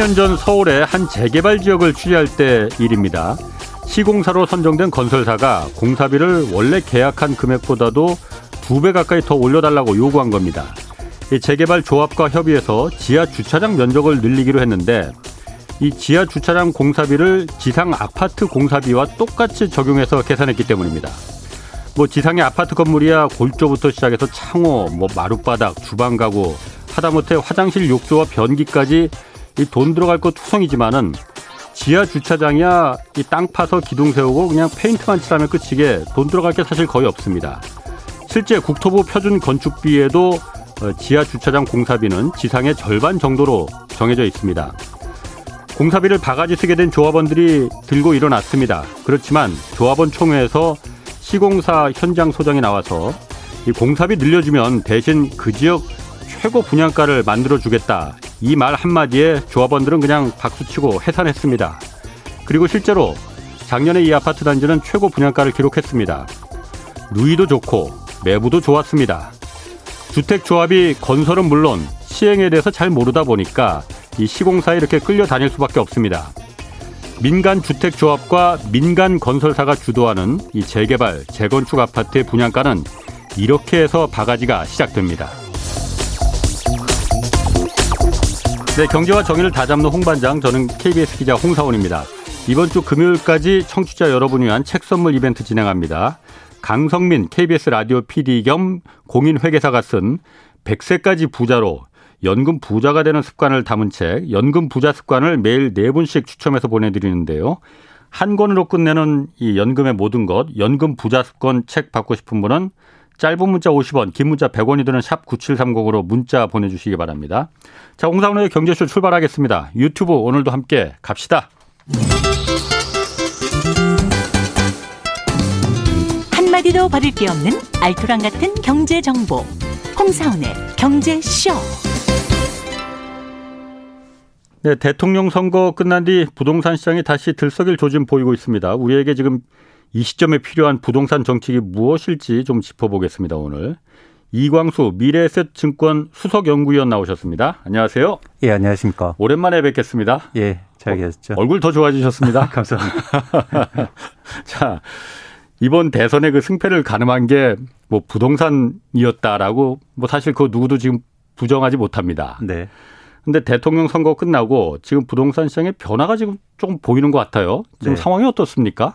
3년 전 서울의 한 재개발 지역을 취재할 때 일입니다. 시공사로 선정된 건설사가 공사비를 원래 계약한 금액보다도 두 배 가까이 더 올려달라고 요구한 겁니다. 재개발 조합과 협의해서 지하 주차장 면적을 늘리기로 했는데 이 지하 주차장 공사비를 지상 아파트 공사비와 똑같이 적용해서 계산했기 때문입니다. 뭐 지상의 아파트 건물이야 골조부터 시작해서 창호, 뭐 마룻바닥, 주방 가구, 하다못해 화장실 욕조와 변기까지 이 돈 들어갈 것 투성이지만은 지하 주차장이야 이 땅 파서 기둥 세우고 그냥 페인트만 칠하면 끝이게 돈 들어갈 게 사실 거의 없습니다. 실제 국토부 표준 건축비에도 어, 지하 주차장 공사비는 지상의 절반 정도로 정해져 있습니다. 공사비를 바가지 쓰게 된 조합원들이 들고 일어났습니다. 그렇지만 조합원 총회에서 시공사 현장 소장이 나와서 이 공사비 늘려주면 대신 그 지역 최고 분양가를 만들어 주겠다. 이 말 한마디에 조합원들은 그냥 박수치고 해산했습니다. 그리고 실제로 작년에 이 아파트 단지는 최고 분양가를 기록했습니다. 누이도 좋고 매부도 좋았습니다. 주택조합이 건설은 물론 시행에 대해서 잘 모르다 보니까 이 시공사에 이렇게 끌려다닐 수밖에 없습니다. 민간 주택조합과 민간 건설사가 주도하는 이 재개발, 재건축 아파트의 분양가는 이렇게 해서 바가지가 시작됩니다. 네, 경제와 정의를 다잡는 홍반장, 저는 KBS 기자 홍사원입니다. 이번 주 금요일까지 청취자 여러분 위한 책 선물 이벤트 진행합니다. 강성민 KBS 라디오 PD 겸 공인 회계사가 쓴 100세까지 부자로 연금 부자가 되는 습관을 담은 책 연금 부자 습관을 매일 네 분씩 추첨해서 보내드리는데요. 한 권으로 끝내는 이 연금의 모든 것 연금 부자 습관 책 받고 싶은 분은 짧은 문자 50원, 긴 문자 100원이 드는 샵 9730으로 문자 보내주시기 바랍니다. 자, 홍상훈의 경제쇼 출발하겠습니다. 유튜브 오늘도 함께 갑시다. 한마디도 버릴 게 없는 알토란 같은 경제 정보. 홍사훈의 경제쇼. 네, 대통령 선거 끝난 뒤 부동산 시장이 다시 들썩일 조짐 보이고 있습니다. 우리에게 지금 이 시점에 필요한 부동산 정책이 무엇일지 좀 짚어보겠습니다, 오늘. 이광수 미래에셋증권 수석연구위원 나오셨습니다. 안녕하세요. 예, 안녕하십니까. 오랜만에 뵙겠습니다. 예, 잘 계셨죠. 어, 얼굴 더 좋아지셨습니다. 감사합니다. 자, 이번 대선의 그 승패를 가늠한 게 뭐 부동산이었다라고 뭐 사실 그 누구도 지금 부정하지 못합니다. 네. 근데 대통령 선거 끝나고 지금 부동산 시장의 변화가 지금 조금 보이는 것 같아요. 지금 네. 상황이 어떻습니까?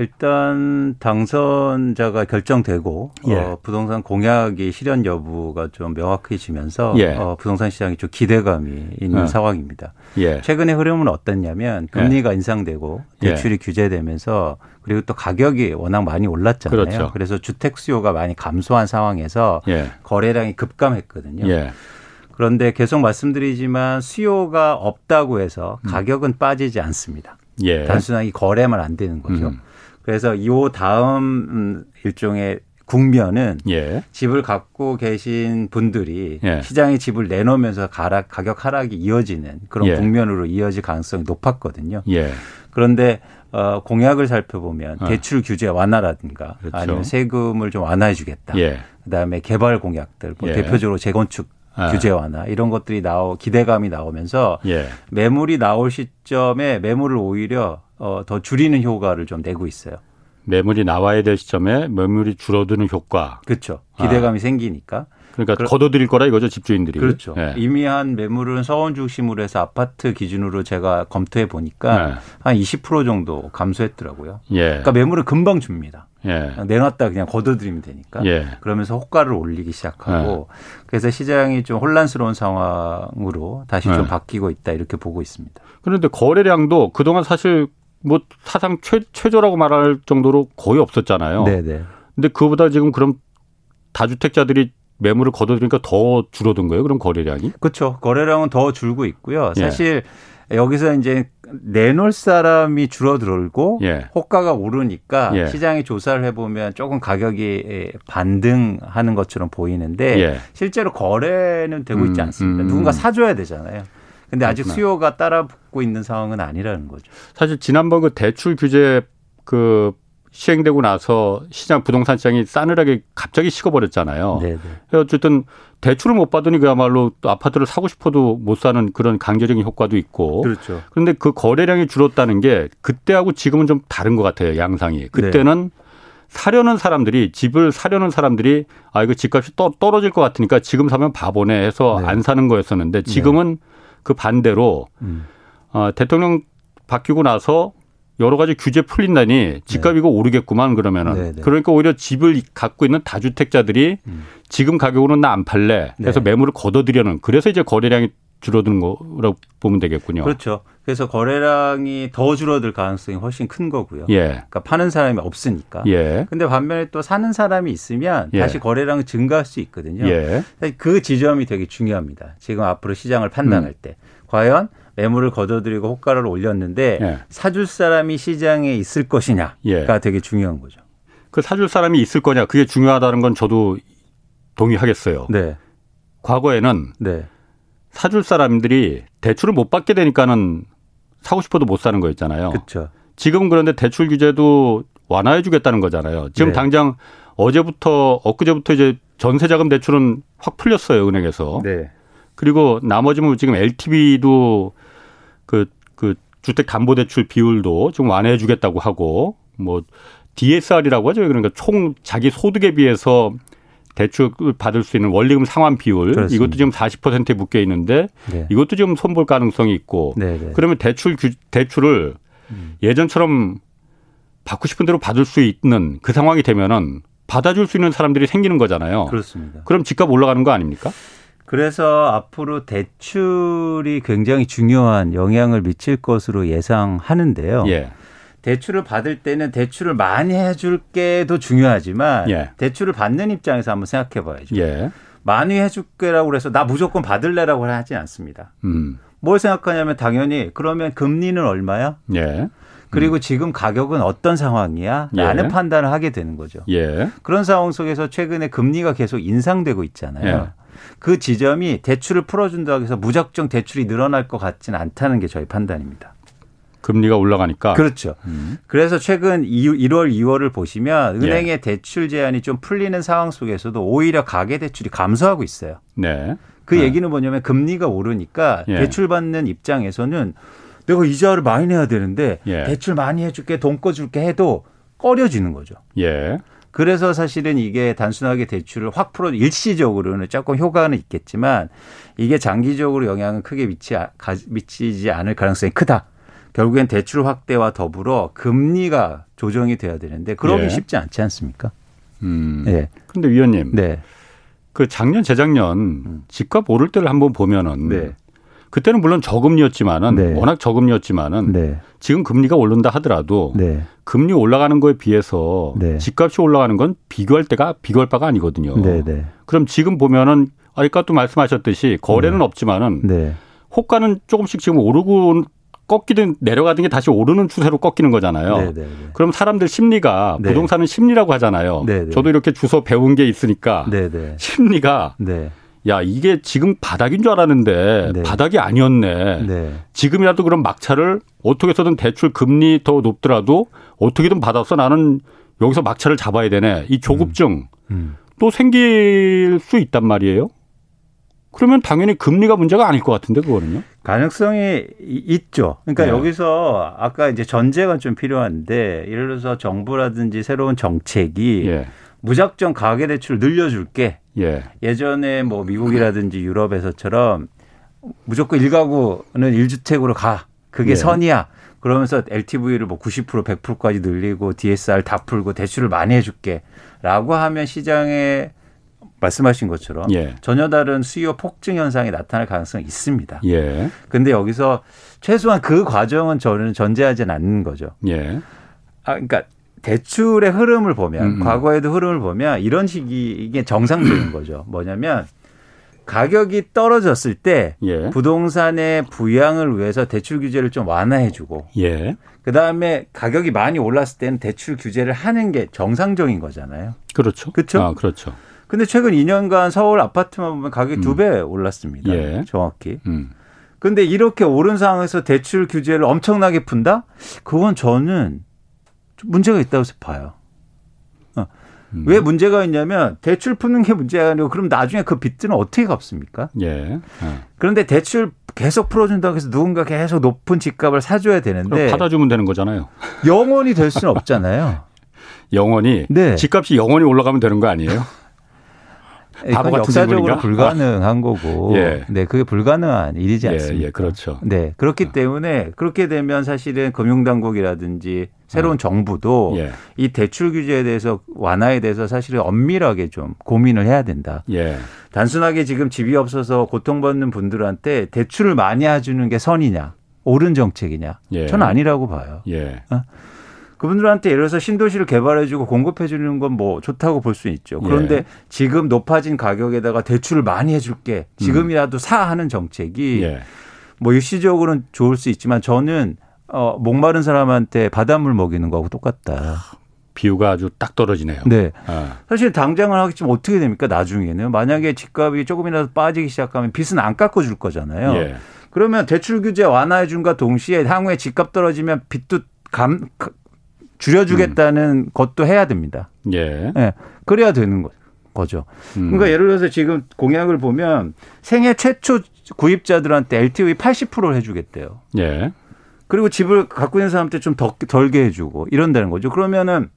일단 당선자가 결정되고 예. 어, 부동산 공약의 실현 여부가 좀 명확해지면서 예. 어, 부동산 시장이 좀 기대감이 있는 어. 상황입니다. 예. 최근의 흐름은 어땠냐면 금리가 인상되고 예. 대출이 규제되면서 그리고 또 가격이 워낙 많이 올랐잖아요. 그렇죠. 래서 주택 수요가 많이 감소한 상황에서 예. 거래량이 급감했거든요. 예. 그런데 계속 말씀드리지만 수요가 없다고 해서 가격은 빠지지 않습니다. 예. 단순하게 거래만 안 되는 거죠. 음. 그래서 이 다음 음, 일종의 국면은 예. 집을 갖고 계신 분들이 예. 시장에 집을 내놓으면서 가락, 가격 하락이 이어지는 그런 예. 국면으로 이어질 가능성이 높았거든요. 예. 그런데 어, 공약을 살펴보면 어. 대출 규제 완화라든가 그렇죠. 아니면 세금을 좀 완화해 주겠다. 예. 그다음에 개발 공약들, 뭐 예. 대표적으로 재건축 아. 규제 완화 이런 것들이 나오 기대감이 나오면서 예. 매물이 나올 시점에 매물을 오히려 어, 더 줄이는 효과를 좀 내고 있어요. 매물이 나와야 될 시점에 매물이 줄어드는 효과. 그렇죠. 기대감이 생기니까. 그러니까 그러- 걷어들일 거라 이거죠 집주인들이. 그렇죠. 예. 이미 한 매물은 서원 중심으로 해서 아파트 기준으로 제가 검토해 보니까 네. 한20% 정도 감소했더라고요. 예. 그러니까 매물은 금방 줍니다. 예. 내놨다 그냥 걷어들이면 되니까. 예. 그러면서 호가를 올리기 시작하고 그래서 시장이 좀 혼란스러운 상황으로 다시 좀 네. 바뀌고 있다 이렇게 보고 있습니다. 그런데 거래량도 그동안 사실 뭐 사상 최, 최저라고 말할 정도로 거의 없었잖아요. 네네. 근데 그보다 지금 그럼 다주택자들이 매물을 걷어들이니까 더 줄어든 거예요? 그럼 거래량이? 그렇죠. 거래량은 더 줄고 있고요. 예. 사실 여기서 이제 내놓을 사람이 줄어들고 예. 호가가 오르니까 예. 시장에 조사를 해보면 조금 가격이 반등하는 것처럼 보이는데 예. 실제로 거래는 되고 있지 음, 않습니다. 음. 누군가 사줘야 되잖아요. 근데 아직 그렇구나. 수요가 따라붙고 있는 상황은 아니라는 거죠. 사실 지난번 그 대출 규제 그 시행되고 나서 시장 부동산 시장이 싸늘하게 갑자기 식어버렸잖아요. 네, 네. 어쨌든 대출을 못 받으니 그야말로 또 아파트를 사고 싶어도 못 사는 그런 강제적인 효과도 있고. 그렇죠. 그런데 그 거래량이 줄었다는 게 그때하고 지금은 좀 다른 것 같아요. 양상이. 그때는 네. 사려는 사람들이 집을 사려는 사람들이 아 이거 집값이 떠, 떨어질 것 같으니까 지금 사면 바보네 해서 네. 안 사는 거였었는데 지금은 네. 그 반대로 음. 어, 대통령 바뀌고 나서 여러 가지 규제 풀린다니 집값 네. 이거 오르겠구만 그러면은 네, 네. 그러니까 오히려 집을 갖고 있는 다주택자들이 음. 지금 가격으로는 나 안 팔래 해서 네. 매물을 걷어들여는 그래서 이제 거래량이 줄어드는 거라고 보면 되겠군요. 그렇죠. 그래서 거래량이 더 줄어들 가능성이 훨씬 큰 거고요. 예. 그러니까 파는 사람이 없으니까. 예. 근데 반면에 또 사는 사람이 있으면 예. 다시 거래량이 증가할 수 있거든요. 예. 그 지점이 되게 중요합니다. 지금 앞으로 시장을 판단할 음. 때 과연 매물을 걷어들이고 호가를 올렸는데 예. 사줄 사람이 시장에 있을 것이냐가 예. 되게 중요한 거죠. 그 사줄 사람이 있을 거냐 그게 중요하다는 건 저도 동의하겠어요. 네. 과거에는 네. 사줄 사람들이 대출을 못 받게 되니까는 사고 싶어도 못 사는 거였잖아요. 그렇죠. 지금 그런데 대출 규제도 완화해 주겠다는 거잖아요. 지금 네. 당장 어제부터 엊그제부터 이제 전세자금 대출은 확 풀렸어요 은행에서. 네. 그리고 나머지 뭐 지금 LTV도 그, 그 주택 담보 대출 비율도 좀 완화해 주겠다고 하고 뭐 DSR이라고 하죠. 그러니까 총 자기 소득에 비해서 대출 받을 수 있는 원리금 상환 비율 그렇습니다. 이것도 지금 40%에 묶여 있는데 네. 이것도 지금 손볼 가능성이 있고 네네. 네. 그러면 대출 대출을 음. 예전처럼 받고 싶은 대로 받을 수 있는 그 상황이 되면은 받아줄 수 있는 사람들이 생기는 거잖아요. 그렇습니다. 그럼 집값 올라가는 거 아닙니까? 그래서 앞으로 대출이 굉장히 중요한 영향을 미칠 것으로 예상하는데요. 예. 대출을 받을 때는 대출을 많이 해줄 게도 중요하지만 예. 대출을 받는 입장에서 한번 생각해 봐야죠. 예. 많이 해줄 게라고 그래서 나 무조건 받을래라고 하지 않습니다. 음. 뭘 생각하냐면 당연히 그러면 금리는 얼마야? 예. 그리고 음. 지금 가격은 어떤 상황이야? 라는 예. 판단을 하게 되는 거죠. 예. 그런 상황 속에서 최근에 금리가 계속 인상되고 있잖아요. 예. 그 지점이 대출을 풀어준다고 해서 무작정 대출이 늘어날 것 같지는 않다는 게 저희 판단입니다. 금리가 올라가니까. 그렇죠. 음. 그래서 최근 1월, 2월을 보시면 은행의 예. 대출 제한이 좀 풀리는 상황 속에서도 오히려 가계 대출이 감소하고 있어요. 네. 그 네. 얘기는 뭐냐면 금리가 오르니까 예. 대출 받는 입장에서는 내가 이자를 많이 내야 되는데 예. 대출 많이 해줄게 돈 꺼줄게 해도 꺼려지는 거죠. 예. 그래서 사실은 이게 단순하게 대출을 확 풀어 일시적으로는 조금 효과는 있겠지만 이게 장기적으로 영향은 크게 미치, 미치지 않을 가능성이 크다. 결국엔 대출 확대와 더불어 금리가 조정이 돼야 되는데 그러기 예. 쉽지 않지 않습니까? 음. 예. 근데 위원님. 네. 그 작년 재작년 음. 집값 오를 때를 한번 보면은 네. 그때는 물론 저금리였지만은 네. 워낙 저금리였지만은 네. 지금 금리가 오른다 하더라도 네. 금리 올라가는 거에 비해서 네. 집값이 올라가는 건 비교할 때가 비교할 바가 아니거든요. 네, 네. 그럼 지금 보면은 아까 또 말씀하셨듯이 거래는 없지만은 호가는 조금씩 지금 오르고 꺾이든 내려가던 게 다시 오르는 추세로 꺾이는 거잖아요. 네네네. 네, 네. 그럼 사람들 심리가 네. 부동산은 심리라고 하잖아요. 네네. 네. 저도 이렇게 주소 배운 게 있으니까 네네. 심리가 네. 야 이게 지금 바닥인 줄 알았는데 네. 바닥이 아니었네. 네. 지금이라도 그럼 막차를 어떻게 해서든 대출 금리 더 높더라도 어떻게든 받아서 나는 여기서 막차를 잡아야 되네. 이 조급증 음. 음. 또 생길 수 있단 말이에요. 그러면 당연히 금리가 문제가 아닐 것 같은데 그거는요? 가능성이 있죠. 그러니까 네. 여기서 아까 이제 전제가 좀 필요한데 예를 들어서 정부라든지 새로운 정책이 예. 무작정 가계 대출을 늘려줄게. 예. 예전에 뭐 미국이라든지 유럽에서처럼 무조건 일가구는 일주택으로 가. 그게 예. 선이야. 그러면서 LTV를 뭐 90% 100%까지 늘리고 DSR 다 풀고 대출을 많이 해줄게. 라고 하면 시장에 말씀하신 것처럼 예. 전혀 다른 수요 폭증 현상이 나타날 가능성이 있습니다. 예. 근데 여기서 최소한 그 과정은 저는 전제하지는 않는 거죠. 예. 아, 그러니까 대출의 흐름을 보면 음음. 과거에도 흐름을 보면 이런 식이 이게 정상적인 거죠. 뭐냐면 가격이 떨어졌을 때 예. 부동산의 부양을 위해서 대출 규제를 좀 완화해주고 예. 그 다음에 가격이 많이 올랐을 때는 대출 규제를 하는 게 정상적인 거잖아요. 그렇죠. 그렇죠. 아, 그렇죠. 근데 최근 2년간 서울 아파트만 보면 가격이 음. 두배 올랐습니다. 예. 정확히. 음. 근데 이렇게 오른 상황에서 대출 규제를 엄청나게 푼다? 그건 저는 문제가 있다고 봐요. 어. 음. 왜 문제가 있냐면 대출 푸는 게 문제가 아니고 그럼 나중에 그 빚들은 어떻게 갚습니까? 예. 어. 그런데 대출 계속 풀어준다고 해서 누군가 계속 높은 집값을 사줘야 되는데 받아주면 되는 거잖아요. 영원히 될 수는 없잖아요. 영원히 네. 집값이 영원히 올라가면 되는 거 아니에요? 바보 같은 역사적으로 불가능한 거고, 예. 네, 그게 불가능한 일이지 예, 않습니까? 예, 그렇죠. 네, 그렇기 어. 때문에 그렇게 되면 사실은 금융당국이라든지 새로운 어. 정부도 예. 이 대출 규제에 대해서 완화에 대해서 사실은 엄밀하게 좀 고민을 해야 된다. 예. 단순하게 지금 집이 없어서 고통받는 분들한테 대출을 많이 해주는 게 선이냐, 옳은 정책이냐? 예. 저는 아니라고 봐요. 예. 어? 그분들한테 예를 들어서 신도시를 개발해주고 공급해주는 건 뭐 좋다고 볼 수 있죠. 그런데 예. 지금 높아진 가격에다가 대출을 많이 해줄게. 지금이라도 음. 사 하는 정책이 예. 뭐 일시적으로는 좋을 수 있지만 저는 어, 목마른 사람한테 바닷물 먹이는 거하고 똑같다. 비유가 아주 딱 떨어지네요. 네. 아. 사실 당장을 하겠지만 어떻게 됩니까? 나중에는 만약에 집값이 조금이라도 빠지기 시작하면 빚은 안 깎아줄 거잖아요. 예. 그러면 대출 규제 완화해 준과 동시에 향후에 집값 떨어지면 빚도 감, 줄여주겠다는 음. 것도 해야 됩니다. 예. 예. 그래야 되는 거죠. 음. 그러니까 예를 들어서 지금 공약을 보면 생애 최초 구입자들한테 LTV 80%를 해주겠대요. 예. 그리고 집을 갖고 있는 사람한테 좀 덜, 덜게 해주고 이런다는 거죠. 그러면은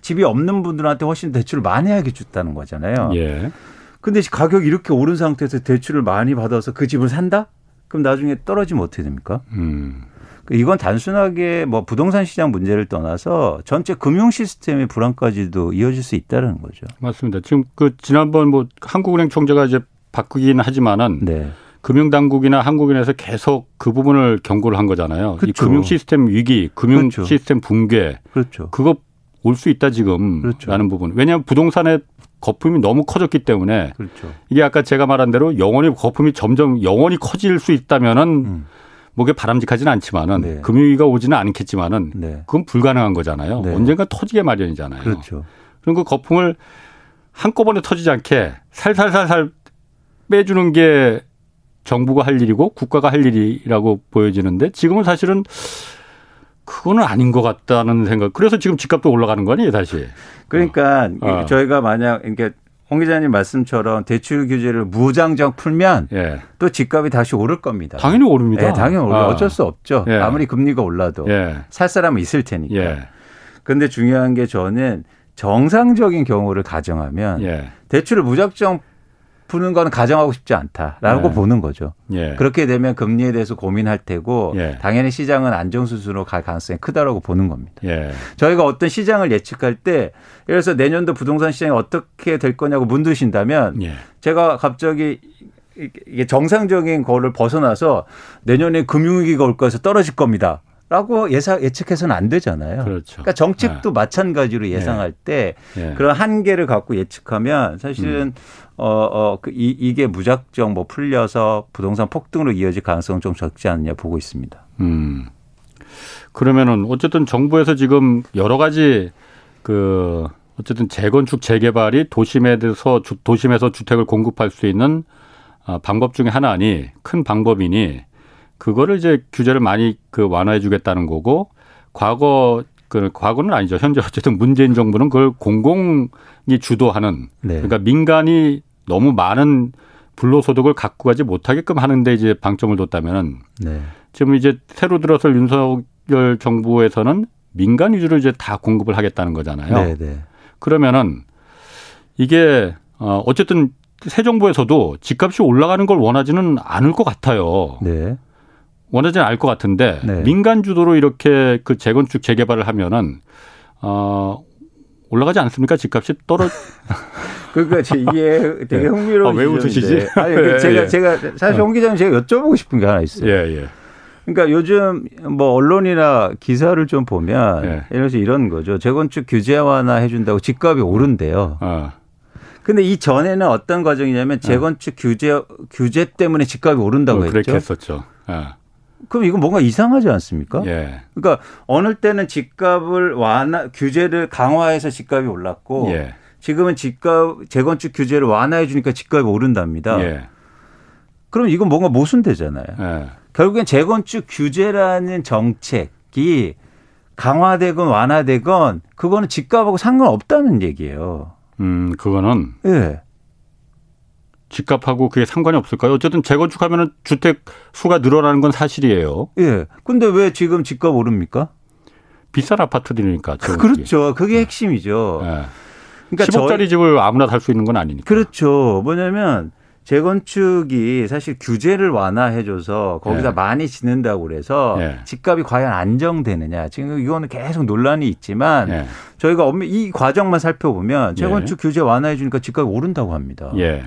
집이 없는 분들한테 훨씬 대출을 많이 하게 줬다는 거잖아요. 예. 근데 가격이 이렇게 오른 상태에서 대출을 많이 받아서 그 집을 산다? 그럼 나중에 떨어지면 어떻게 됩니까? 음. 이건 단순하게 뭐 부동산 시장 문제를 떠나서 전체 금융 시스템의 불안까지도 이어질 수 있다는 거죠. 맞습니다. 지금 그 지난번 뭐 한국은행 총재가 이제 바꾸긴 하지만은 네. 금융 당국이나 한국은행에서 계속 그 부분을 경고를 한 거잖아요. 그렇죠. 이 금융 시스템 위기, 금융 그렇죠. 시스템 붕괴. 그렇죠. 그거 올 수 있다 지금 그렇죠. 라는 부분. 왜냐하면 부동산의 거품이 너무 커졌기 때문에 그렇죠. 이게 아까 제가 말한 대로 영원히 거품이 점점 영원히 커질 수 있다면은 음. 목에 바람직하지는 않지만은 네. 금융위기가 오지는 않겠지만은 네. 그건 불가능한 거잖아요. 네. 언젠가 터지게 마련이잖아요. 그렇죠. 그럼 그 거품을 한꺼번에 터지지 않게 살살살살 빼주는 게 정부가 할 일이고 국가가 할 일이라고 보여지는데 지금은 사실은 그거는 아닌 것 같다는 생각. 그래서 지금 집값도 올라가는 거 아니에요, 다시. 그러니까 어. 저희가 만약 이렇게 홍 기자님 말씀처럼 대출 규제를 무장정 풀면 예. 또 집값이 다시 오를 겁니다. 당연히 오릅니다. 네, 당연히 오르 아. 어쩔 수 없죠. 예. 아무리 금리가 올라도 예. 살 사람은 있을 테니까. 예. 그런데 중요한 게 저는 정상적인 경우를 가정하면 예. 대출을 무작정 푸는 거는 가정하고 싶지 않다라고 네. 보는 거죠. 예. 그렇게 되면 금리에 대해서 고민할 테고 예. 당연히 시장은 안정 수준으로 갈 가능성이 크다라고 보는 겁니다. 예. 저희가 어떤 시장을 예측할 때 예를 들어서 내년도 부동산 시장이 어떻게 될 거냐고 묻으신다면 예. 제가 갑자기 이게 정상적인 거를 벗어나서 내년에 금융위기가 올 거에서 떨어질 겁니다. 라고 예상 예측해서는 안 되잖아요. 그렇죠. 그러니까 정책도 네. 마찬가지로 예상할 때 네. 그런 한계를 갖고 예측하면 사실은 음. 어, 어, 그 이, 이게 무작정 뭐 풀려서 부동산 폭등으로 이어질 가능성은 좀 적지 않느냐 보고 있습니다. 음. 그러면은 어쨌든 정부에서 지금 여러 가지 그 어쨌든 재건축 재개발이 도심에서 도심에서 주택을 공급할 수 있는 아, 방법 중에 하나니 큰 방법이니 그거를 이제 규제를 많이 그 완화해 주겠다는 거고 과거 그 과거는 아니죠. 현재 어쨌든 문재인 정부는 그걸 공공이 주도하는 네. 그러니까 민간이 너무 많은 불로소득을 갖고 가지 못하게끔 하는데 이제 방점을 뒀다면은 네. 지금 이제 새로 들어설 윤석열 정부에서는 민간 위주로 이제 다 공급을 하겠다는 거잖아요. 네, 네. 그러면은 이게 어 어쨌든 새 정부에서도 집값이 올라가는 걸 원하지는 않을 것 같아요. 네. 원하지는 않을 것 같은데 네. 민간 주도로 이렇게 그 재건축 재개발을 하면은 어 올라가지 않습니까? 집값이 떨어. 그러니까 이게 되게 네. 흥미로운. 아, 왜 웃으시지? 아니 그 제가 예. 제가 사실 홍 기자님 제가 여쭤보고 싶은 게 하나 있어요. 예, 예. 그러니까 요즘 뭐 언론이나 기사를 좀 보면 예. 예를 들어서 이런 거죠. 재건축 규제 완화 해준다고 집값이 오른대요. 어. 근데 이 전에는 어떤 과정이냐면 어. 재건축 어. 규제 규제 때문에 집값이 오른다고 어, 했죠. 그렇게 했었죠. 어. 그럼 이건 뭔가 이상하지 않습니까? 예. 그러니까 어느 때는 집값을 완화 규제를 강화해서 집값이 올랐고 예. 지금은 집값 재건축 규제를 완화해 주니까 집값이 오른답니다. 예. 그럼 이건 뭔가 모순되잖아요. 예. 결국엔 재건축 규제라는 정책이 강화되건 완화되건 그거는 집값하고 상관없다는 얘기예요. 음, 그거는 예. 네. 집값하고 그게 상관이 없을까요? 어쨌든 재건축하면은 주택 수가 늘어나는 건 사실이에요. 예. 근데 왜 지금 집값 오릅니까? 비싼 아파트들이니까. 그렇죠. 그게 핵심이죠. 예. 그러니까 10억짜리 저희... 집을 아무나 살 수 있는 건 아니니까. 그렇죠. 뭐냐면 재건축이 사실 규제를 완화해줘서 거기다 네. 많이 짓는다고 그래서 네. 집값이 과연 안정되느냐. 지금 이거는 계속 논란이 있지만 네. 저희가 이 과정만 살펴보면 재건축 규제 완화해주니까 집값이 오른다고 합니다. 예.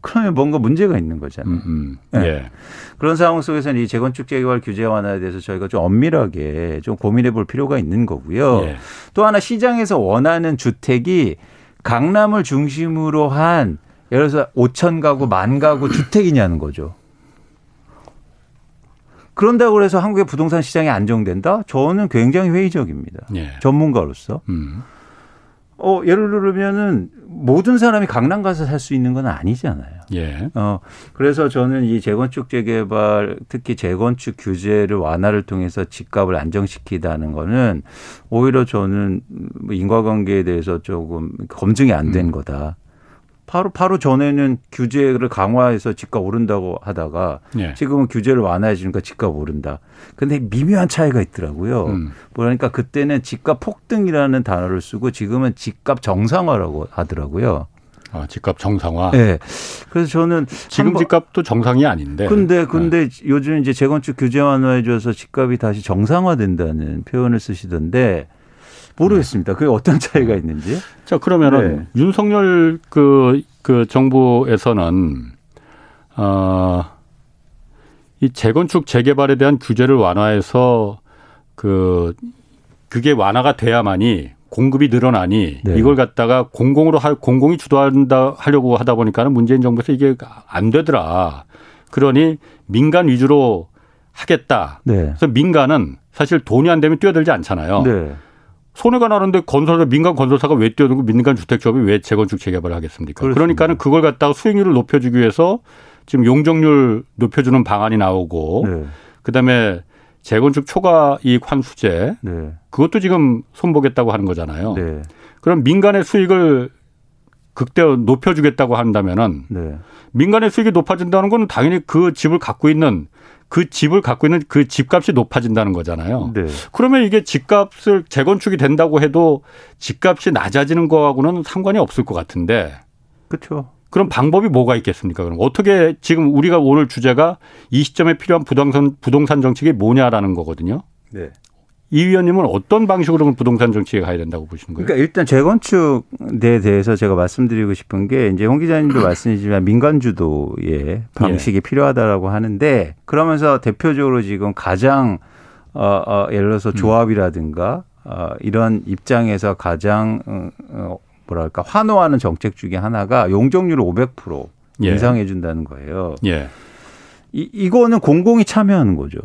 그러면 뭔가 문제가 있는 거잖아요. 음, 음. 네. 예. 그런 상황 속에서는 이 재건축 재개발 규제 완화에 대해서 저희가 좀 엄밀하게 좀 고민해 볼 필요가 있는 거고요. 예. 또 하나 시장에서 원하는 주택이 강남을 중심으로 한 예를 들어서 5천 가구, 만 가구 주택이냐는 거죠. 그런다고 해서 한국의 부동산 시장이 안정된다? 저는 굉장히 회의적입니다. 예. 전문가로서. 음. 어, 예를 들면은 모든 사람이 강남 가서 살 수 있는 건 아니잖아요. 예. 어, 그래서 저는 이 재건축 재개발 특히 재건축 규제를 완화를 통해서 집값을 안정시키다는 거는 오히려 저는 뭐 인과관계에 대해서 조금 검증이 안된 음. 거다. 바로 바로 전에는 규제를 강화해서 집값 오른다고 하다가 예. 지금은 규제를 완화해 주니까 집값 오른다. 근데 미묘한 차이가 있더라고요. 음. 그러니까 그때는 집값 폭등이라는 단어를 쓰고 지금은 집값 정상화라고 하더라고요. 아, 집값 정상화. 네. 그래서 저는 지금 집값도 정상이 아닌데. 근데 근데 네. 요즘 이제 재건축 규제 완화해 줘서 집값이 다시 정상화된다는 표현을 쓰시던데 모르겠습니다. 그게 어떤 차이가 있는지. 자, 그러면은 네. 윤석열 그, 그 정부에서는, 어, 이 재건축 재개발에 대한 규제를 완화해서 그, 그게 완화가 돼야만이 공급이 늘어나니 네. 이걸 갖다가 공공으로 할 공공이 주도한다 하려고 하다 보니까는 문재인 정부에서 이게 안 되더라. 그러니 민간 위주로 하겠다. 네. 그래서 민간은 사실 돈이 안 되면 뛰어들지 않잖아요. 네. 손해가 나는데 건설사 민간 건설사가 왜 뛰어들고 민간 주택조합이 왜 재건축 재개발을 하겠습니까? 그렇습니다. 그러니까는 그걸 갖다가 수익률을 높여주기 위해서 지금 용적률 높여주는 방안이 나오고 네. 그다음에 재건축 초과 이익 환수제 네. 그것도 지금 손보겠다고 하는 거잖아요. 네. 그럼 민간의 수익을 극대 높여주겠다고 한다면은 네. 민간의 수익이 높아진다는 건 당연히 그 집을 갖고 있는 그 집을 갖고 있는 그 집값이 높아진다는 거잖아요. 네. 그러면 이게 집값을 재건축이 된다고 해도 집값이 낮아지는 거하고는 상관이 없을 것 같은데. 그렇죠. 그럼 방법이 뭐가 있겠습니까? 그럼 어떻게 지금 우리가 오늘 주제가 이 시점에 필요한 부동산 부동산 정책이 뭐냐라는 거거든요. 네. 이 위원님은 어떤 방식으로 부동산 정책에 가야 된다고 보시는 거예요? 그러니까 일단 재건축에 대해서 제가 말씀드리고 싶은 게 이제 홍 기자님도 말씀이지만 민간 주도의 방식이 예. 필요하다라고 하는데 그러면서 대표적으로 지금 가장 어, 어 예를 들어서 음. 조합이라든가 어, 이런 입장에서 가장 어, 어, 뭐랄까 환호하는 정책 중에 하나가 용적률을 500% 예. 인상해 준다는 거예요. 예. 이, 이거는 공공이 참여하는 거죠.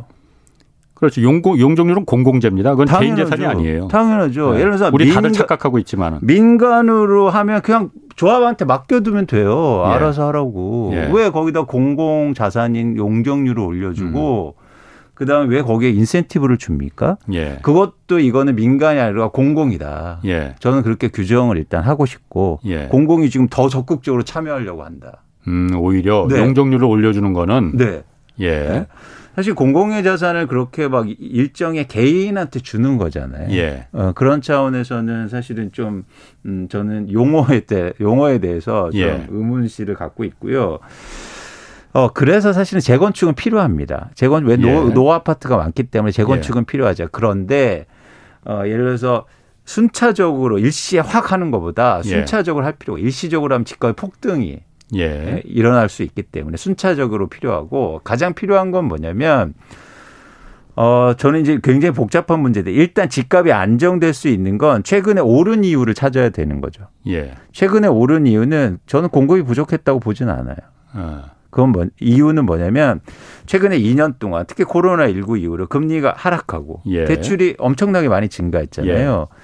그렇죠. 용공, 용적률은 공공재입니다. 그건 당연하죠. 개인 재산이 아니에요. 당연하죠. 네. 예를 들어서 우리 민간, 다들 착각하고 있지만 민간으로 하면 그냥 조합한테 맡겨두면 돼요. 예. 알아서 하라고. 예. 왜 거기다 공공 자산인 용적률을 올려주고 음. 그다음에 왜 거기에 인센티브를 줍니까? 예. 그것도 이거는 민간이 아니라 공공이다. 예. 저는 그렇게 규정을 일단 하고 싶고 예. 공공이 지금 더 적극적으로 참여하려고 한다. 음, 오히려 네. 용적률을 올려주는 거는 네. 예. 네. 사실 공공의 자산을 그렇게 막 일정의 개인한테 주는 거잖아요. 예. 어, 그런 차원에서는 사실은 좀 음, 저는 용어에 대 용어에 대해서 좀 예. 의문시를 갖고 있고요. 어 그래서 사실은 재건축은 필요합니다. 재건 왜 예. 노, 노 아파트가 많기 때문에 재건축은 예. 필요하죠. 그런데 어 예를 들어서 순차적으로 일시에 확 하는 것보다 예. 순차적으로 할 필요가 일시적으로 하면 집값의 폭등이 예. 예. 일어날 수 있기 때문에 순차적으로 필요하고 가장 필요한 건 뭐냐면 어 저는 이제 굉장히 복잡한 문제인데 일단 집값이 안정될 수 있는 건 최근에 오른 이유를 찾아야 되는 거죠. 예. 최근에 오른 이유는 저는 공급이 부족했다고 보지는 않아요. 어. 그건 뭐 이유는 뭐냐면 최근에 2년 동안 특히 코로나 19 이후로 금리가 하락하고 예. 대출이 엄청나게 많이 증가했잖아요. 예.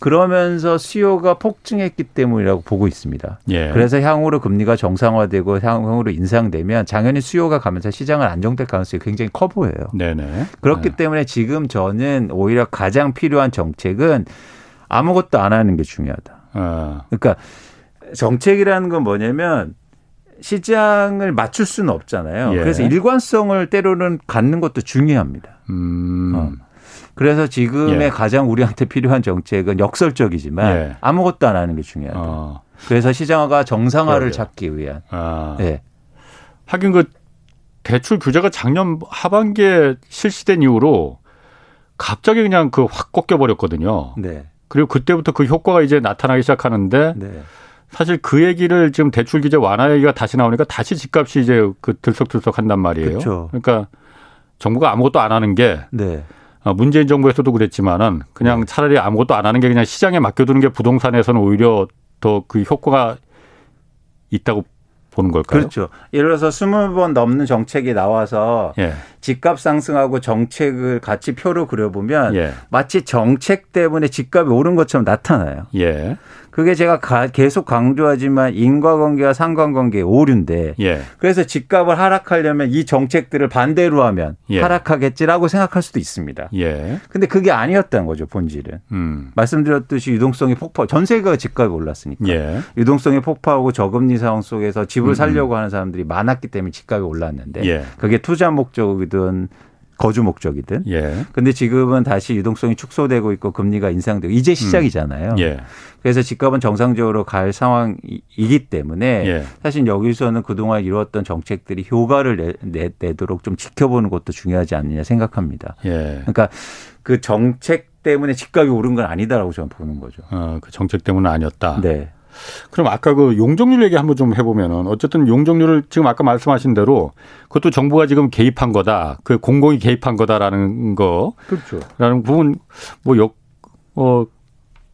그러면서 수요가 폭증했기 때문이라고 보고 있습니다. 예. 그래서 향후로 금리가 정상화되고 향후로 인상되면 당연히 수요가 가면서 시장은 안정될 가능성이 굉장히 커 보여요. 네네. 그렇기 네. 때문에 지금 저는 오히려 가장 필요한 정책은 아무것도 안 하는 게 중요하다. 아. 그러니까 정책이라는 건 뭐냐면 시장을 맞출 수는 없잖아요. 예. 그래서 일관성을 때로는 갖는 것도 중요합니다. 음. 어. 그래서 지금의 예. 가장 우리한테 필요한 정책은 역설적이지만 예. 아무것도 안 하는 게 중요하다. 어. 그래서 시장화가 정상화를 그러게요. 찾기 위한. 아. 예. 하긴 그 대출 규제가 작년 하반기에 실시된 이후로 갑자기 그냥 그 확 꺾여 버렸거든요. 네. 그리고 그때부터 그 효과가 이제 나타나기 시작하는데 네. 사실 그 얘기를 지금 대출 규제 완화 얘기가 다시 나오니까 다시 집값이 이제 그 들썩들썩 한단 말이에요. 그렇죠. 그러니까 정부가 아무것도 안 하는 게 네. 어, 문재인 정부에서도 그랬지만은 그냥 네. 차라리 아무것도 안 하는 게 그냥 시장에 맡겨두는 게 부동산에서는 오히려 더 그 효과가 있다고 보는 걸까요? 그렇죠. 예를 들어서 스물 번 넘는 정책이 나와서 예. 집값 상승하고 정책을 같이 표로 그려보면 예. 마치 정책 때문에 집값이 오른 것처럼 나타나요. 예. 그게 제가 가, 계속 강조하지만 인과관계와 상관관계의 오류인데 예. 그래서 집값을 하락하려면 이 정책들을 반대로 하면 예. 하락하겠지라고 생각할 수도 있습니다. 예. 근데 그게 아니었다는 거죠 본질은. 음. 말씀드렸듯이 유동성이 폭파 전 세계가 집값이 올랐으니까 예. 유동성이 폭파하고 저금리 상황 속에서 집을 음. 살려고 하는 사람들이 많았기 때문에 집값이 올랐는데 예. 그게 투자 목적이든 거주 목적이든. 예. 근데 지금은 다시 유동성이 축소되고 있고 금리가 인상되고 이제 음. 시작이잖아요. 음. 예. 그래서 집값은 정상적으로 갈 상황이기 때문에 예. 사실 여기서는 그동안 이루었던 정책들이 효과를 내, 내, 도록좀 지켜보는 것도 중요하지 않느냐 생각합니다. 예. 그러니까 그 정책 때문에 집값이 오른 건 아니다라고 저는 보는 거죠. 어, 그 정책 때문은 아니었다. 네. 그럼 아까 그 용적률 얘기 한번 좀 해보면은 어쨌든 용적률을 지금 아까 말씀하신 대로 그것도 정부가 지금 개입한 거다. 그 공공이 개입한 거다라는 거. 그렇죠. 라는 부분 뭐 역, 어,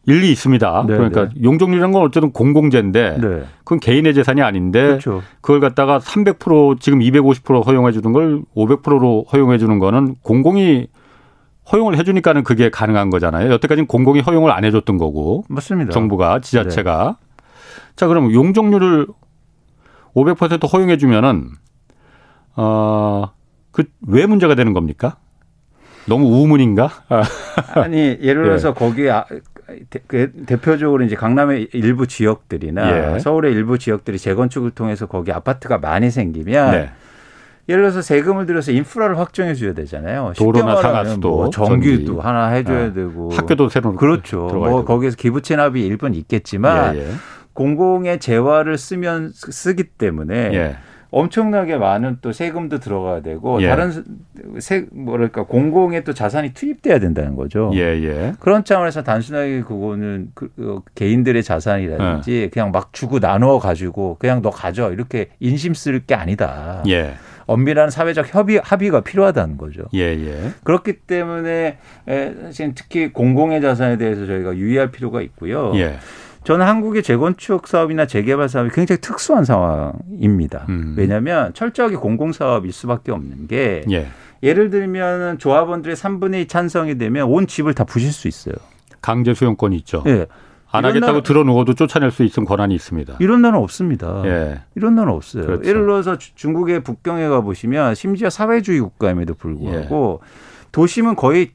일리 있습니다. 네네. 그러니까 네. 용적률이라는 건 어쨌든 공공재인데 네. 그건 개인의 재산이 아닌데 그렇죠. 그걸 갖다가 300% 지금 250% 허용해 주는 걸 500%로 허용해 주는 거는 공공이 허용을 해주니까는 그게 가능한 거잖아요. 여태까지는 공공이 허용을 안 해줬던 거고. 맞습니다. 정부가 지자체가. 네. 자, 그럼 용적률을 500% 허용해 주면은 어, 그 왜 문제가 되는 겁니까? 너무 우문인가? 아니, 예를 들어서 예. 거기 아, 그 대표적으로 이제 강남의 일부 지역들이나 예. 서울의 일부 지역들이 재건축을 통해서 거기 아파트가 많이 생기면 네. 예를 들어서 세금을 들여서 인프라를 확정해 줘야 되잖아요. 도로나 상하수도, 뭐 전기도 전기. 하나 해줘야 네. 되고 학교도 새로 그렇죠. 뭐 되고. 거기에서 기부 체납이 일본 있겠지만 예, 예. 공공의 재화를 쓰면 쓰기 때문에 예. 엄청나게 많은 또 세금도 들어가야 되고 예. 다른 세 뭐랄까 공공의 또 자산이 투입돼야 된다는 거죠. 예, 예. 그런 차원에서 단순하게 그거는 그, 그 개인들의 자산이라든지 예. 그냥 막 주고 나누어 가지고 그냥 너 가져 이렇게 인심 쓸 게 아니다. 예. 엄밀한 사회적 협의 합의가 필요하다는 거죠. 예, 예. 그렇기 때문에 지금 특히 공공의 자산에 대해서 저희가 유의할 필요가 있고요. 예. 저는 한국의 재건축 사업이나 재개발 사업이 굉장히 특수한 상황입니다. 음. 왜냐하면 철저하게 공공 사업일 수밖에 없는 게 예. 예를 들면 조합원들의 3분의 2 찬성이 되면 온 집을 다 부실 수 있어요. 강제 수용권이 있죠. 예. 안 하겠다고 날, 들어누워도 쫓아낼 수 있는 권한이 있습니다. 이런 나라는 없습니다. 예. 이런 나라는 없어요. 그렇죠. 예를 들어서 중국의 북경에 가보시면 심지어 사회주의 국가임에도 불구하고 예. 도심은 거의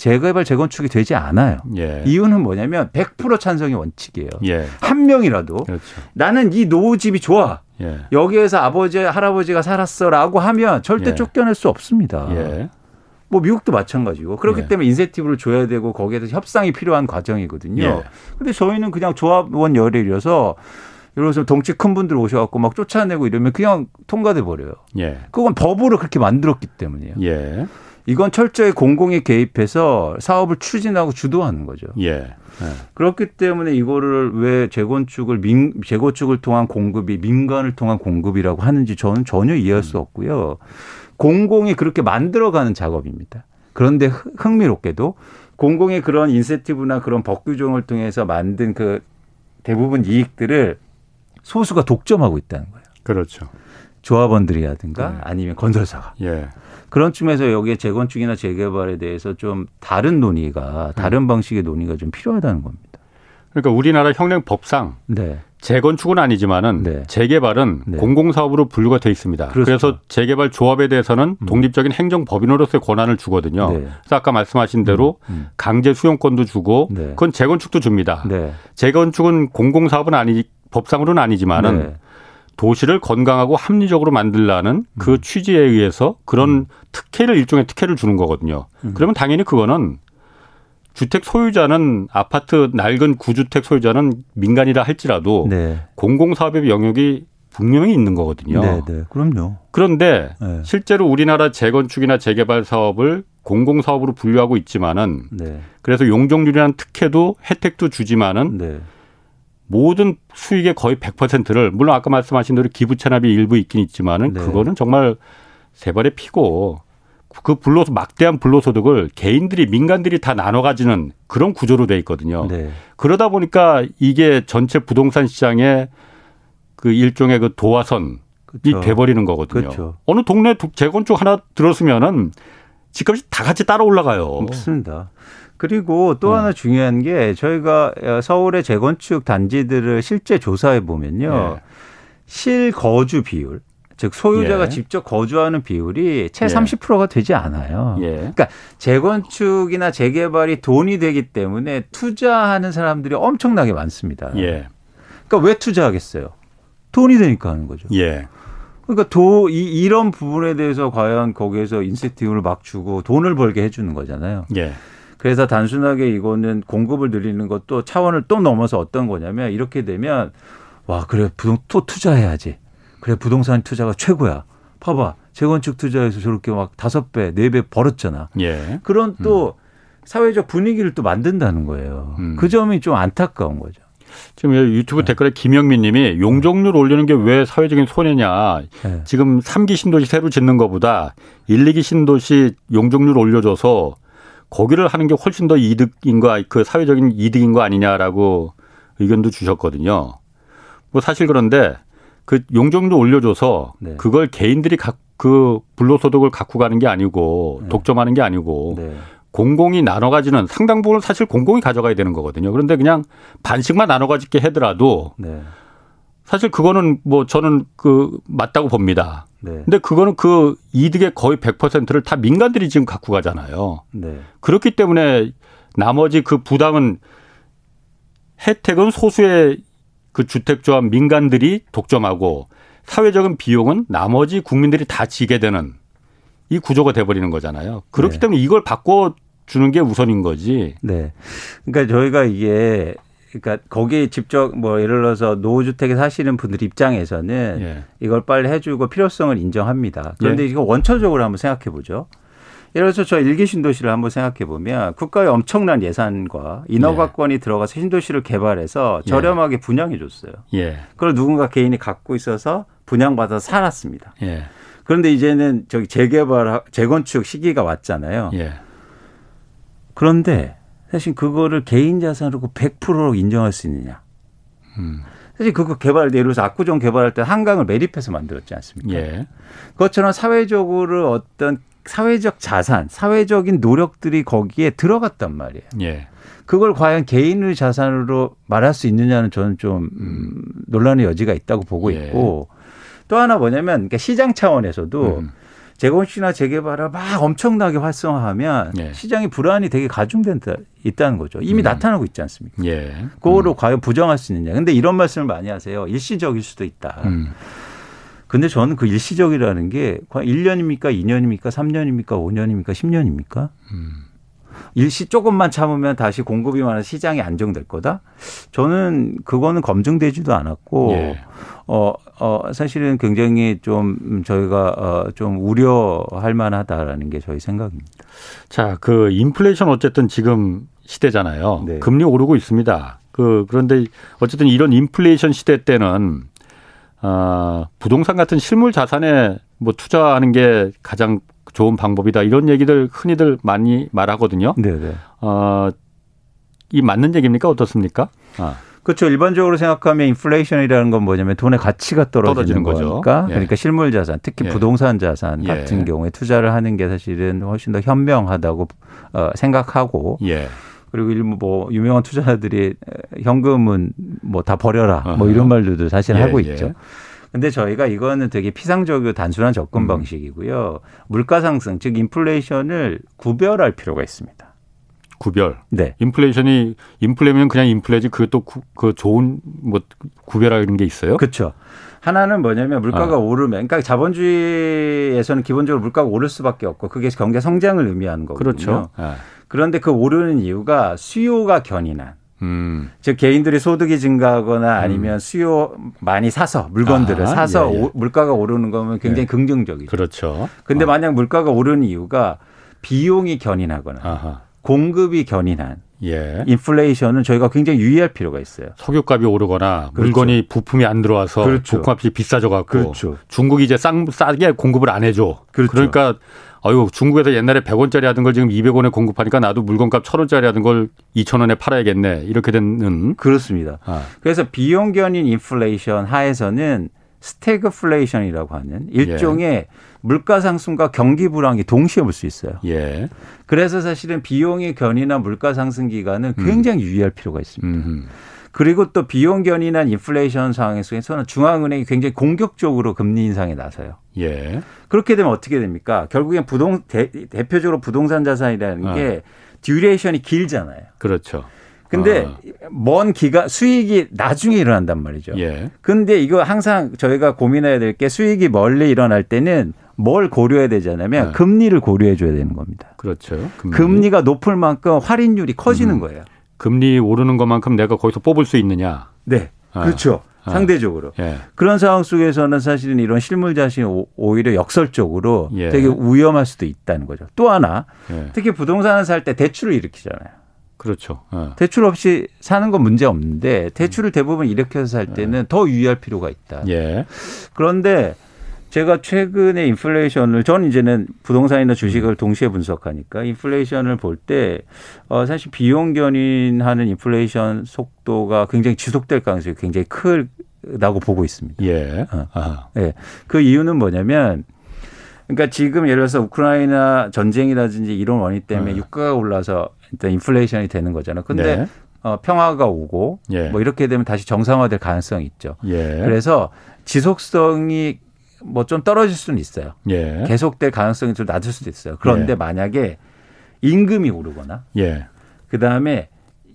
재개발 재건축이 되지 않아요. 예. 이유는 뭐냐면 100% 찬성이 원칙이에요. 예. 한 명이라도 그렇죠. 나는 이 노후 집이 좋아. 예. 여기에서 아버지 할아버지가 살았어라고 하면 절대 예. 쫓겨낼 수 없습니다. 예. 뭐 미국도 마찬가지고 그렇기 예. 때문에 인센티브를 줘야 되고 거기에 대해서 협상이 필요한 과정이거든요. 근데 저희는 그냥 조합원 열애이어서 예를 들어서 덩치 큰 분들 오셔갖고 막 쫓아내고 이러면 그냥 통과돼 버려요. 그건 법으로 그렇게 만들었기 때문이에요. 이건 철저히 공공이 개입해서 사업을 추진하고 주도하는 거죠. 예. 네. 그렇기 때문에 이거를 왜 재건축을 민, 재건축을 통한 공급이 민간을 통한 공급이라고 하는지 저는 전혀 이해할 수 음. 없고요. 공공이 그렇게 만들어가는 작업입니다. 그런데 흥미롭게도 공공의 그런 인센티브나 그런 법 규정을 통해서 만든 그 대부분 이익들을 소수가 독점하고 있다는 거예요. 그렇죠. 조합원들이라든가 네. 아니면 건설사가. 예. 그런 측면에서 여기에 재건축이나 재개발에 대해서 좀 다른 논의가 다른 음. 방식의 논의가 좀 필요하다는 겁니다. 그러니까 우리나라 형량 법상 네. 재건축은 아니지만은 네. 재개발은 네. 공공사업으로 분류가 돼 있습니다. 그렇죠. 그래서 재개발 조합에 대해서는 음. 독립적인 행정법인으로서의 권한을 주거든요. 네. 그래서 아까 말씀하신 대로 음. 음. 강제 수용권도 주고 네. 그건 재건축도 줍니다. 네. 재건축은 공공사업은 아니 법상으로는 아니지만은 네. 도시를 건강하고 합리적으로 만들라는 그 음. 취지에 의해서 그런 음. 특혜를 일종의 특혜를 주는 거거든요. 음. 그러면 당연히 그거는 주택 소유자는 아파트 낡은 구주택 소유자는 민간이라 할지라도 네. 공공사업의 영역이 분명히 있는 거거든요. 네, 네. 그럼요. 그런데 네. 실제로 우리나라 재건축이나 재개발 사업을 공공사업으로 분류하고 있지만은 네. 그래서 용적률이라는 특혜도 혜택도 주지만은 네. 모든 수익의 거의 100%를 물론 아까 말씀하신 대로 기부 체납이 일부 있긴 있지만은 네. 그거는 정말 세발의 피고 그 불로소 막대한 불로소득을 개인들이 민간들이 다 나눠 가지는 그런 구조로 돼 있거든요. 네. 그러다 보니까 이게 전체 부동산 시장의 그 일종의 그 도화선이 그렇죠. 돼버리는 거거든요. 그렇죠. 어느 동네 재건축 하나 들었으면은 집값이 다 같이 따라 올라가요. 맞습니다. 그리고 또 음. 하나 중요한 게 저희가 서울의 재건축 단지들을 실제 조사해 보면요. 네. 실거주 비율 즉 소유자가 예. 직접 거주하는 비율이 채 예. 30%가 되지 않아요. 예. 그러니까 재건축이나 재개발이 돈이 되기 때문에 투자하는 사람들이 엄청나게 많습니다. 예. 그러니까 왜 투자하겠어요? 돈이 되니까 하는 거죠. 예. 그러니까 도 이, 이런 부분에 대해서 과연 거기에서 인센티브를 막 주고 돈을 벌게 해주는 거잖아요. 예. 그래서 단순하게 이거는 공급을 늘리는 것도 차원을 또 넘어서 어떤 거냐면 이렇게 되면 와 그래 부동 또 투자해야지. 그래 부동산 투자가 최고야. 봐봐 재건축 투자에서 저렇게 막 다섯 배, 네 배 벌었잖아. 예. 그런 또 음. 사회적 분위기를 또 만든다는 거예요. 음. 그 점이 좀 안타까운 거죠. 지금 유튜브 네. 댓글에 김영민 님이 용적률 올리는 게 왜 사회적인 손해냐. 네. 지금 3기 신도시 새로 짓는 것보다 1, 2기 신도시 용적률 올려줘서 거기를 하는 게 훨씬 더 이득인가, 그 사회적인 이득인 거 아니냐라고 의견도 주셨거든요. 뭐 사실 그런데 그 용적률 올려줘서 네. 그걸 개인들이 각, 그 불로소득을 갖고 가는 게 아니고 네. 독점하는 게 아니고 네. 공공이 나눠 가지는 상당 부분을 사실 공공이 가져가야 되는 거거든요. 그런데 그냥 반씩만 나눠 가지게 하더라도 네. 사실 그거는 뭐 저는 그 맞다고 봅니다. 네. 근데 그거는 그 이득의 거의 100%를 다 민간들이 지금 갖고 가잖아요. 네. 그렇기 때문에 나머지 그 부담은 혜택은 소수의 그 주택조합 민간들이 독점하고 사회적인 비용은 나머지 국민들이 다 지게 되는 이 구조가 돼버리는 거잖아요. 그렇기 네. 때문에 이걸 바꿔 주는 게 우선인 거지. 네. 그러니까 저희가 이게 그러니까 거기에 직접 뭐 예를 들어서 노후주택에 사시는 분들 입장에서는 예. 이걸 빨리 해주고 필요성을 인정합니다. 그런데 예. 이거 원초적으로 한번 생각해 보죠. 예를 들어서 저 일기 신도시를 한번 생각해 보면 국가의 엄청난 예산과 인허가권이 예. 들어가서 신도시를 개발해서 예. 저렴하게 분양해 줬어요. 예. 그걸 누군가 개인이 갖고 있어서 분양받아서 살았습니다. 예. 그런데 이제는 저기 재개발 재건축 시기가 왔잖아요. 예. 그런데 사실 그거를 개인 자산으로 100%로 인정할 수 있느냐? 음. 사실 그거 개발 예를 들어서 압구정 개발할 때 한강을 매립해서 만들었지 않습니까? 예. 그것처럼 사회적으로 어떤 사회적 자산, 사회적인 노력들이 거기에 들어갔단 말이에요. 예. 그걸 과연 개인의 자산으로 말할 수 있느냐는 저는 좀 음, 논란의 여지가 있다고 보고 예. 있고 또 하나 뭐냐면 그러니까 시장 차원에서도 음. 재건축이나 재개발을 막 엄청나게 활성화하면 예. 시장이 불안이 되게 가중된다 있다는 거죠. 이미 음. 나타나고 있지 않습니까? 예. 그거를 음. 과연 부정할 수 있느냐. 근데 이런 말씀을 많이 하세요. 일시적일 수도 있다. 음. 근데 저는 그 일시적이라는 게 과연 1년입니까? 2년입니까? 3년입니까? 5년입니까? 10년입니까? 음. 일시 조금만 참으면 다시 공급이 많아 시장이 안정될 거다. 저는 그거는 검증되지도 않았고 예. 어, 어 사실은 굉장히 좀 저희가 어, 좀 우려할 만하다라는 게 저희 생각입니다. 자, 그 인플레이션 어쨌든 지금 시대잖아요. 네. 금리 오르고 있습니다. 그 그런데 어쨌든 이런 인플레이션 시대 때는 어, 부동산 같은 실물 자산에 뭐 투자하는 게 가장 좋은 방법이다 이런 얘기들 흔히들 많이 말하거든요. 네네. 어, 이 맞는 얘기입니까 어떻습니까? 아. 그렇죠. 일반적으로 생각하면 인플레이션이라는 건 뭐냐면 돈의 가치가 떨어지는, 떨어지는 거니까. 예. 그러니까 실물 자산, 특히 예. 부동산 자산 예. 같은 경우에 투자를 하는 게 사실은 훨씬 더 현명하다고 어, 생각하고. 예. 그리고 일부 뭐 유명한 투자자들이 현금은 뭐 다 버려라 뭐 이런 말들도 사실 예, 하고 있죠. 근데 저희가 이거는 되게 피상적이고 단순한 접근 음. 방식이고요. 물가 상승, 즉 인플레이션을 구별할 필요가 있습니다. 구별. 네. 인플레이션이 인플레면 그냥 인플레지 그것도 구, 그 좋은 뭐 구별하는 게 있어요? 그렇죠. 하나는 뭐냐면 물가가 아. 오르면 그러니까 자본주의에서는 기본적으로 물가가 오를 수밖에 없고 그게 경제 성장을 의미하는 거거든요. 그렇죠. 아. 그런데 그 오르는 이유가 수요가 견인한 음. 즉 개인들이 소득이 증가하거나 아니면 음. 수요 많이 사서 물건들을 아, 사서 예, 예. 물가가 오르는 거면 굉장히 예. 긍정적이죠. 그렇죠. 근데 어. 만약 물가가 오르는 이유가 비용이 견인하거나 아하. 공급이 견인한 예. 인플레이션은 저희가 굉장히 유의할 필요가 있어요. 석유값이 오르거나 그렇죠. 물건이 부품이 안 들어와서 그렇죠. 부품값이 비싸져 갖고 그렇죠. 중국이 이제 쌍 싸게 공급을 안 해줘. 그렇죠. 그러니까 아유 중국에서 옛날에 100원짜리 하던 걸 지금 200원에 공급하니까 나도 물건값 1000원짜리 하던 걸 2000원에 팔아야겠네. 이렇게 되는 그렇습니다. 아. 그래서 비용 견인 인플레이션 하에서는 스태그플레이션이라고 하는 일종의 예. 물가 상승과 경기 불황이 동시에 올 수 있어요. 예. 그래서 사실은 비용의 견인나 물가 상승 기간은 음. 굉장히 음. 유의할 필요가 있습니다. 음흠. 그리고 또 비용 견인한 인플레이션 상황에서는 중앙은행이 굉장히 공격적으로 금리 인상에 나서요. 예. 그렇게 되면 어떻게 됩니까? 결국엔 부동 대, 표적으로 부동산 자산이라는 어. 게 duration이 길잖아요. 그렇죠. 근데 어. 먼 기간 수익이 나중에 일어난단 말이죠. 예. 근데 이거 항상 저희가 고민해야 될 게 수익이 멀리 일어날 때는 뭘 고려해야 되냐면 네. 금리를 고려해 줘야 되는 겁니다. 그렇죠. 금리. 가 높을 만큼 할인율이 커지는 음. 거예요. 금리 오르는 것만큼 내가 거기서 뽑을 수 있느냐? 네. 아. 그렇죠. 아. 상대적으로. 예. 그런 상황 속에서는 사실은 이런 실물 자신이 오히려 역설적으로 예. 되게 위험할 수도 있다는 거죠. 또 하나 예. 특히 부동산을 살 때 대출을 일으키잖아요. 그렇죠. 어. 대출 없이 사는 건 문제 없는데 대출을 대부분 일으켜서 살 때는 더 유의할 필요가 있다. 예. 그런데 제가 최근에 인플레이션을 전 이제는 부동산이나 주식을 동시에 분석하니까 인플레이션을 볼 때 어, 사실 비용 견인하는 인플레이션 속도가 굉장히 지속될 가능성이 굉장히 크다고 보고 있습니다. 예. 어. 예. 그 이유는 뭐냐면 그러니까 지금 예를 들어서 우크라이나 전쟁이라든지 이런 원인 때문에 어. 유가가 올라서 일단 인플레이션이 되는 거잖아요. 근데 네. 어, 평화가 오고 예. 뭐 이렇게 되면 다시 정상화될 가능성이 있죠. 예. 그래서 지속성이 뭐 좀 떨어질 수는 있어요. 예. 계속될 가능성이 좀 낮을 수도 있어요. 그런데 예. 만약에 임금이 오르거나 예. 그다음에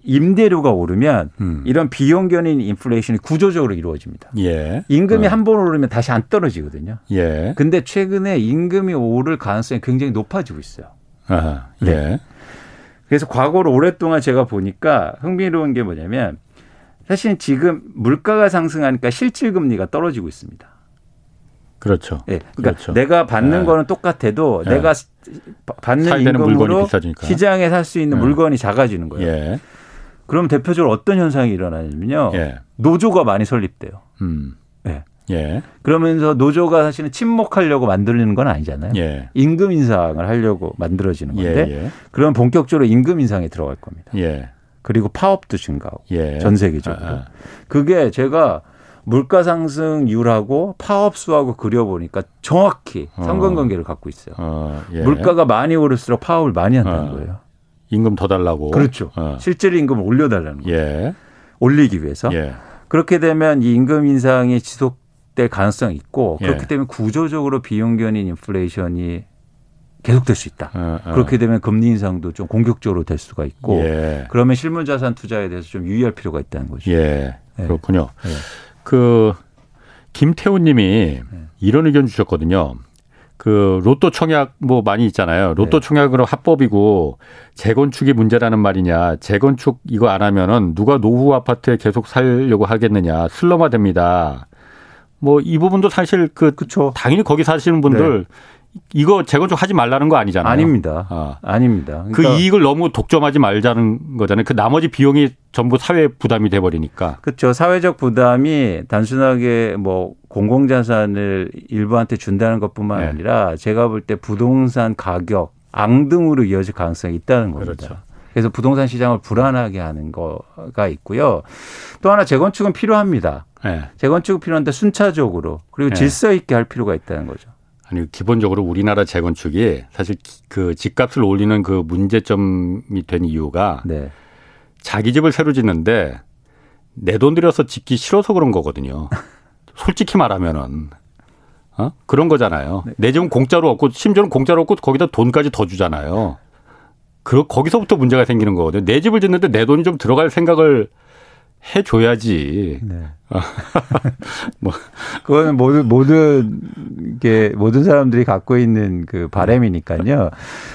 임대료가 오르면 음. 이런 비용 견인 인플레이션이 구조적으로 이루어집니다. 예. 임금이 어. 한번 오르면 다시 안 떨어지거든요. 예. 근데 최근에 임금이 오를 가능성이 굉장히 높아지고 있어요. 아하. 네. 예. 그래서 과거로 오랫동안 제가 보니까 흥미로운 게 뭐냐면 사실 지금 물가가 상승하니까 실질 금리가 떨어지고 있습니다. 그렇죠. 예. 그러니까 그렇죠. 내가 받는 네. 거는 똑같아도 네. 내가 받는 임금으로 시장에 살 수 있는 네. 물건이 작아지는 거예요. 예. 그럼 대표적으로 어떤 현상이 일어나냐면요. 예. 노조가 많이 설립돼요. 음. 예. 예. 그러면서 노조가 사실은 침묵하려고 만들리는 건 아니잖아요. 예. 임금 인상을 하려고 만들어지는 건데 예, 예. 그럼 본격적으로 임금 인상에 들어갈 겁니다. 예. 그리고 파업도 증가하고 전 세계적으로. 아, 아. 그게 제가 물가 상승률하고 파업 수하고 그려보니까 정확히 어. 상관관계를 갖고 있어요. 어, 예. 물가가 많이 오를수록 파업을 많이 한다는 어. 거예요. 임금 더 달라고. 그렇죠. 어. 실제로 임금을 올려달라는 거예요. 예. 올리기 위해서. 예. 그렇게 되면 이 임금 인상이 지속될 가능성이 있고 예. 그렇기 때문에 구조적으로 비용 견인 인플레이션이 계속될 수 있다. 어, 어. 그렇게 되면 금리 인상도 좀 공격적으로 될 수가 있고 예. 그러면 실물 자산 투자에 대해서 좀 유의할 필요가 있다는 거죠. 예. 그렇군요. 예. 그 김태훈 님이 네. 이런 의견 주셨거든요. 그 로또 청약 뭐 많이 있잖아요. 로또 네. 청약으로 합법이고 재건축이 문제라는 말이냐. 재건축 이거 안 하면은 누가 노후 아파트에 계속 살려고 하겠느냐. 슬럼화 됩니다. 뭐 이 부분도 사실 그 그쵸. 당연히 거기 사시는 분들 네. 이거 재건축 하지 말라는 거 아니잖아요. 아닙니다. 아. 아닙니다. 그 그러니까 그 이익을 너무 독점하지 말자는 거잖아요. 그 나머지 비용이 전부 사회 부담이 돼 버리니까. 그렇죠. 사회적 부담이 단순하게 뭐 공공자산을 일부한테 준다는 것뿐만 네. 아니라 제가 볼 때 부동산 가격 앙등으로 이어질 가능성이 있다는 겁니다. 그렇죠. 그래서 부동산 시장을 불안하게 하는 거가 있고요. 또 하나 재건축은 필요합니다. 네. 재건축은 필요한데 순차적으로 그리고 네. 질서 있게 할 필요가 있다는 거죠. 아니 기본적으로 우리나라 재건축이 사실 그 집값을 올리는 그 문제점이 된 이유가 네. 자기 집을 새로 짓는데 내 돈 들여서 짓기 싫어서 그런 거거든요. 솔직히 말하면은 어? 그런 거잖아요. 네. 내 집은 공짜로 얻고 심지어는 공짜로 얻고 거기다 돈까지 더 주잖아요. 그 거기서부터 문제가 생기는 거거든요. 내 집을 짓는데 내 돈이 좀 들어갈 생각을 해줘야지. 네. 뭐 그거는 모든 모든 게 모든 사람들이 갖고 있는 그 바램이니까요.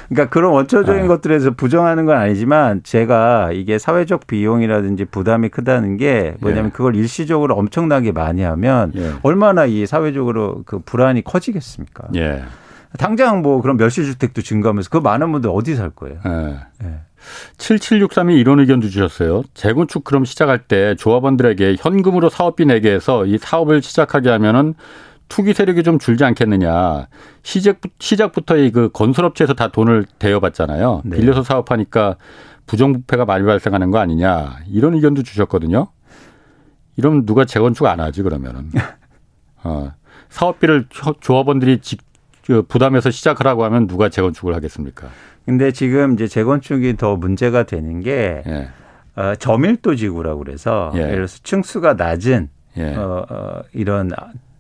그러니까 그런 원초적인 아. 것들에서 부정하는 건 아니지만 제가 이게 사회적 비용이라든지 부담이 크다는 게 뭐냐면 예. 그걸 일시적으로 엄청나게 많이 하면 예. 얼마나 이 사회적으로 그 불안이 커지겠습니까? 예. 당장 뭐 그런 멸실주택도 증가하면서 그 많은 분들 어디 살 거예요? 예. 예. 7763이 이런 의견도 주셨어요. 재건축 그럼 시작할 때 조합원들에게 현금으로 사업비 내게 해서 이 사업을 시작하게 하면은 투기 세력이 좀 줄지 않겠느냐. 시작, 시작부터 이그 건설업체에서 다 돈을 대여받잖아요. 네. 빌려서 사업하니까 부정부패가 많이 발생하는 거 아니냐. 이런 의견도 주셨거든요. 이러면 누가 재건축 안 하지, 그러면은. 어, 사업비를 조합원들이 직, 그 부담해서 시작을 하고 하면 누가 재건축을 하겠습니까? 근데 지금 이제 재건축이 더 문제가 되는 게 예. 어, 저밀도 지구라고 그래서 예. 예를 들어서 층수가 낮은 예. 어, 어, 이런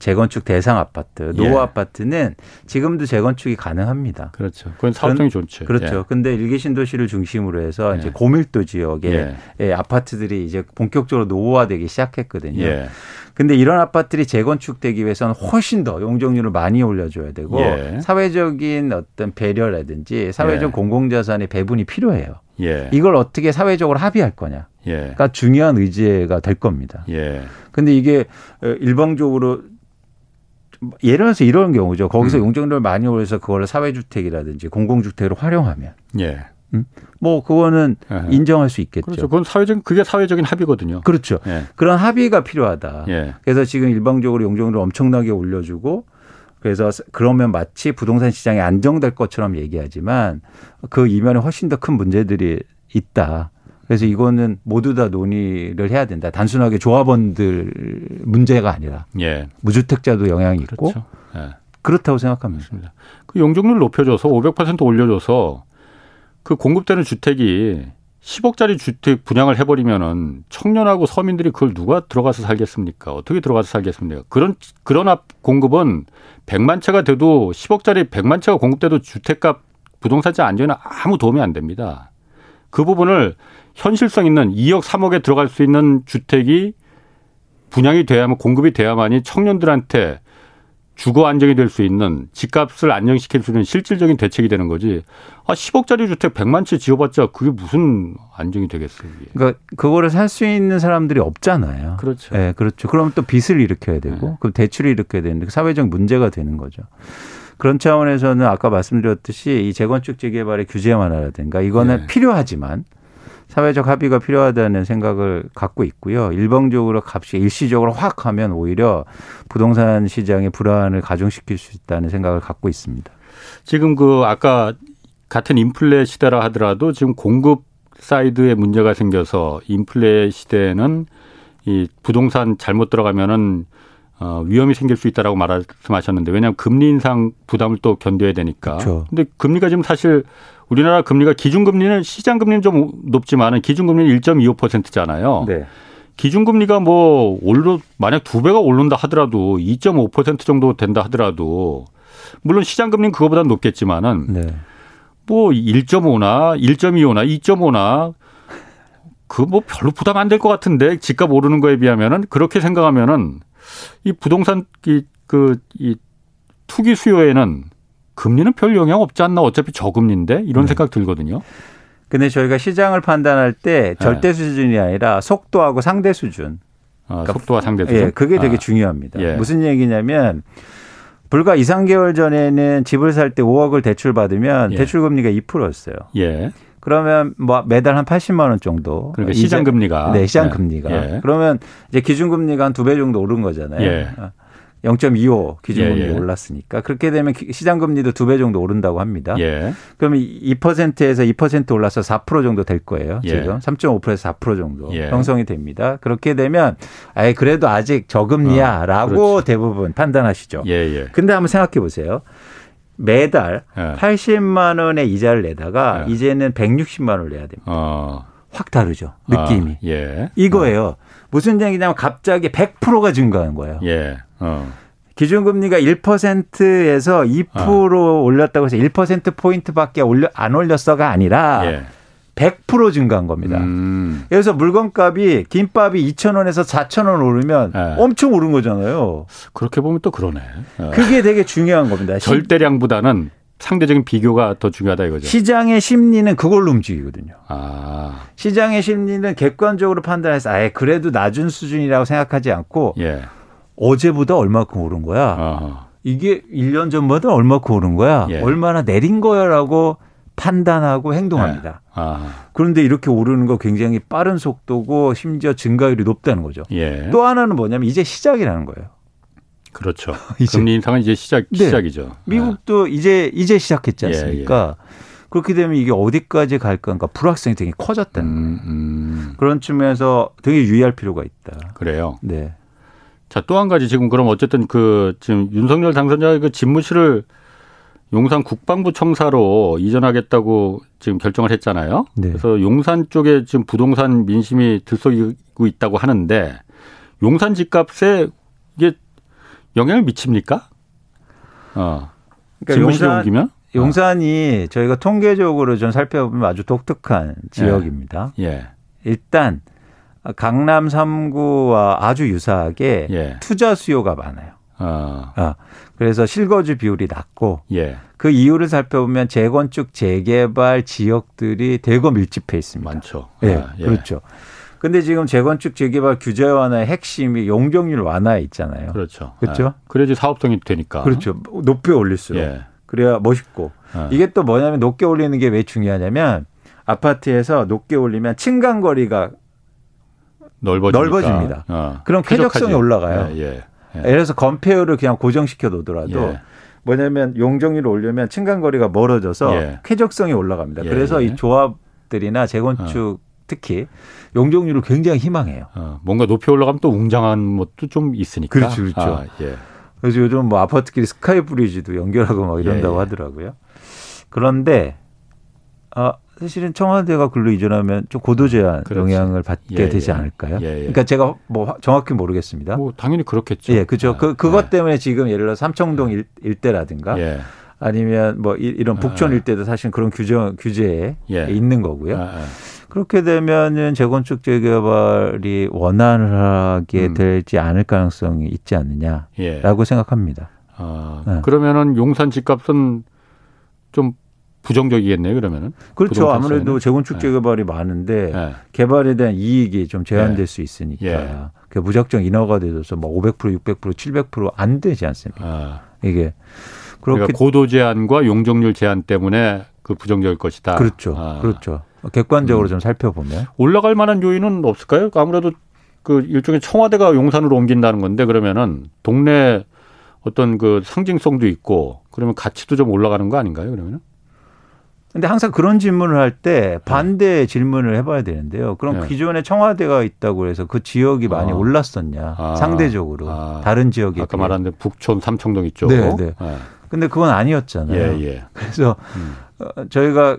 재건축 대상 아파트, 노후 예. 아파트는 지금도 재건축이 가능합니다. 그렇죠. 그건 사업성이 좋죠. 그렇죠. 예. 근데 일기 신도시를 중심으로 해서 이제 예. 고밀도 지역에 예. 아파트들이 이제 본격적으로 노후화되기 시작했거든요. 예. 근데 이런 아파트들이 재건축되기 위해서는 훨씬 더 용적률을 많이 올려줘야 되고 예. 사회적인 어떤 배려라든지 사회적 예. 공공자산의 배분이 필요해요. 예. 이걸 어떻게 사회적으로 합의할 거냐가 예. 중요한 의제가 될 겁니다. 예. 근데 이게 일방적으로 예를 들어서 이런 경우죠. 거기서 음. 용적률을 많이 올려서 그걸 사회주택이라든지 공공주택으로 활용하면 예. 음? 뭐 그거는 예. 인정할 수 있겠죠. 그렇죠. 그건 사회적 그게 사회적인 합의거든요. 그렇죠. 예. 그런 합의가 필요하다. 예. 그래서 지금 일방적으로 용적률을 엄청나게 올려주고 그래서 그러면 마치 부동산 시장이 안정될 것처럼 얘기하지만 그 이면에 훨씬 더 큰 문제들이 있다. 그래서 이거는 모두 다 논의를 해야 된다. 단순하게 조합원들 문제가 아니라 예. 무주택자도 영향이 있고 그렇죠. 예. 그렇다고 생각합니다. 그 용적률 높여줘서 500% 올려줘서 그 공급되는 주택이 10억짜리 주택 분양을 해버리면은 청년하고 서민들이 그걸 누가 들어가서 살겠습니까? 어떻게 들어가서 살겠습니까? 그런 그런 앞 공급은 100만 채가 돼도 10억짜리 100만 채가 공급돼도 주택값 부동산자 안정에는 아무 도움이 안 됩니다. 그 부분을 현실성 있는 2억 3억에 들어갈 수 있는 주택이 분양이 돼야만 공급이 돼야만이 청년들한테 주거 안정이 될 수 있는 집값을 안정시킬 수 있는 실질적인 대책이 되는 거지. 아, 10억짜리 주택 100만 채 지어봤자 그게 무슨 안정이 되겠어요. 이게. 그러니까 그거를 살 수 있는 사람들이 없잖아요. 그렇죠. 네, 그렇죠. 그러면 또 빚을 일으켜야 되고, 네. 그럼 대출을 일으켜야 되는데 그 사회적 문제가 되는 거죠. 그런 차원에서는 아까 말씀드렸듯이 이 재건축 재개발의 규제 완화라든가 이거는 네. 필요하지만 사회적 합의가 필요하다는 생각을 갖고 있고요. 일방적으로 값이 일시적으로 확 하면 오히려 부동산 시장의 불안을 가중시킬 수 있다는 생각을 갖고 있습니다. 지금 그 아까 같은 인플레 시대라 하더라도 지금 공급 사이드에 문제가 생겨서 인플레 시대에는 이 부동산 잘못 들어가면은 어, 위험이 생길 수 있다라고 말씀하셨는데 왜냐하면 금리 인상 부담을 또 견뎌야 되니까. 그렇죠. 근데 금리가 지금 사실 우리나라 금리가 기준금리는 시장금리는 좀 높지만은 기준금리는 1.25%잖아요. 네. 기준금리가 뭐 올로 만약 두 배가 오른다 하더라도 2.5% 정도 된다 하더라도 물론 시장금리는 그거보다 높겠지만은 네. 뭐 1.5나 1.25나 2.5나 그 뭐 별로 부담 안 될 것 같은데 집값 오르는 거에 비하면은 그렇게 생각하면은 이 부동산 이그이 투기 수요에는 금리는 별 영향 없지 않나 어차피 저금리인데 이런 네. 생각 들거든요. 근데 저희가 시장을 판단할 때 네. 절대 수준이 아니라 속도하고 상대 수준. 아, 그러니까 속도와 상대 수준. 예, 그게 되게 아. 중요합니다. 예. 무슨 얘기냐면 불과 2, 3개월 전에는 집을 살 때 5억을 대출 받으면 예. 대출 금리가 2%였어요. 예. 그러면 뭐 매달 한 80만 원 정도. 그러니까 시장 금리가. 네, 시장 금리가. 예. 그러면 이제 기준 금리가 한 두 배 정도 오른 거잖아요. 예. 어. 0.25 기준금리 예, 예. 올랐으니까 그렇게 되면 시장 금리도 두 배 정도 오른다고 합니다. 예. 그러면 2%에서 2% 올라서 4% 정도 될 거예요. 예. 지금 3.5%에서 4% 정도 예. 형성이 됩니다. 그렇게 되면 아예 그래도 아직 저금리야라고 어, 대부분 판단하시죠. 예, 예. 근데 한번 생각해 보세요. 매달 예. 80만 원의 이자를 내다가 예. 이제는 160만 원을 내야 됩니다. 어. 확 다르죠. 느낌이. 아, 예. 이거예요. 어. 무슨 얘기냐면 갑자기 100%가 증가한 거예요. 예. 어. 기준금리가 1%에서 2% 어. 올렸다고 해서 1% 포인트밖에 올려 안 올렸어가 아니라 예. 100% 증가한 겁니다. 음. 그래서 물건값이 김밥이 2,000원에서 4,000원 오르면 예. 엄청 오른 거잖아요. 그렇게 보면 또 그러네. 어. 그게 되게 중요한 겁니다. 절대량보다는 상대적인 비교가 더 중요하다 이거죠. 시장의 심리는 그걸로 움직이거든요. 아. 시장의 심리는 객관적으로 판단해서 아예 그래도 낮은 수준이라고 생각하지 않고 예. 어제보다 얼마큼 오른 거야. 아하. 이게 1년 전보다 얼마큼 오른 거야. 예. 얼마나 내린 거야라고 판단하고 행동합니다. 예. 그런데 이렇게 오르는 거 굉장히 빠른 속도고 심지어 증가율이 높다는 거죠. 예. 또 하나는 뭐냐면 이제 시작이라는 거예요. 그렇죠. 금리 인상은 이제 시작 네. 시작이죠. 미국도 네. 이제 이제 시작했지 않습니까? 예, 예. 그렇게 되면 이게 어디까지 갈까? 그러니까 불확성이 되게 커졌다는 음. 음. 그런 측면에서 되게 유의할 필요가 있다. 그래요. 네. 자, 또 한 가지 지금 그럼 어쨌든 그 지금 윤석열 당선자의 그 집무실을 용산 국방부 청사로 이전하겠다고 지금 결정을 했잖아요. 네. 그래서 용산 쪽에 지금 부동산 민심이 들썩이고 있다고 하는데 용산 집값에 이게 영향을 미칩니까? 어. 그러니까 용산, 옮기면? 용산이 저희가 통계적으로 좀 살펴보면 아주 독특한 지역입니다. 예. 예. 일단 강남 3구와 아주 유사하게 예. 투자 수요가 많아요. 어. 어. 그래서 실거주 비율이 낮고 예. 그 이유를 살펴보면 재건축 재개발 지역들이 대거 밀집해 있습니다. 많죠. 예, 아, 예. 그렇죠. 근데 지금 재건축 재개발 규제 완화의 핵심이 용적률 완화에 있잖아요. 그렇죠. 그렇죠. 아, 그래야지 사업성이 되니까. 그렇죠. 높게 올릴수록. 예. 그래야 멋있고. 아. 이게 또 뭐냐면 높게 올리는 게 왜 중요하냐면 아파트에서 높게 올리면 층간 거리가 넓어지니까. 넓어집니다. 어. 그럼 쾌적성이 올라가요. 예, 예, 예. 예 를 들어서 건폐율을 그냥 고정시켜 놓더라도 예. 뭐냐면 용적률을 올리면 층간 거리가 멀어져서 예. 쾌적성이 올라갑니다. 예, 그래서 이 조합들이나 재건축 어. 특히 용적률을 굉장히 희망해요. 어, 뭔가 높이 올라가면 또 웅장한 것도 좀 있으니까. 그렇죠, 그렇죠. 아, 예. 그래서 요즘 뭐 아파트끼리 스카이 브리지도 연결하고 막 이런다고 예, 예. 하더라고요. 그런데 아 사실은 청와대가 글로 이전하면 좀 고도 제한 그렇지. 영향을 받게 예, 되지 예. 않을까요? 예, 예, 그러니까 제가 뭐 정확히 모르겠습니다. 뭐 당연히 그렇겠죠. 예, 그죠. 아, 그 그것 예. 때문에 지금 예를 들어 삼청동 일, 일대라든가 아니면 뭐 이 런 북촌 아. 일대도 사실 그런 규정 규제에 있는 거고요. 아, 아. 그렇게 되면은 재건축 재개발이 원활하게 음. 되지 않을 가능성이 있지 않느냐라고 예. 생각합니다. 아, 네. 그러면은 용산 집값은 좀 부정적이겠네요, 그러면은. 그렇죠. 아무래도 재건축 네. 재개발이 네. 많은데 네. 개발에 대한 이익이 좀 제한될 네. 수 있으니까 예. 그 무작정 인허가 되어서 뭐 500%, 600%, 700%안 되지 않습니까? 아. 이게 그렇게 그러니까 고도 제한과 용적률 제한 때문에 그 부정적일 것이다. 그렇죠. 아. 그렇죠. 객관적으로 음. 좀 살펴보면 올라갈 만한 요인은 없을까요? 아무래도 그 일종의 청와대가 용산으로 옮긴다는 건데 그러면은 동네 어떤 그 상징성도 있고 그러면 가치도 좀 올라가는 거 아닌가요? 그러면은? 근데 항상 그런 질문을 할 때 반대 네. 질문을 해봐야 되는데요. 그럼 네. 기존에 청와대가 있다고 해서 그 지역이 많이 아. 올랐었냐? 아. 상대적으로 아. 다른 지역에 아까 말한 북촌 삼청동 있죠. 네, 네. 네. 근데 그건 아니었잖아요. 예, 예. 그래서 음. 어, 저희가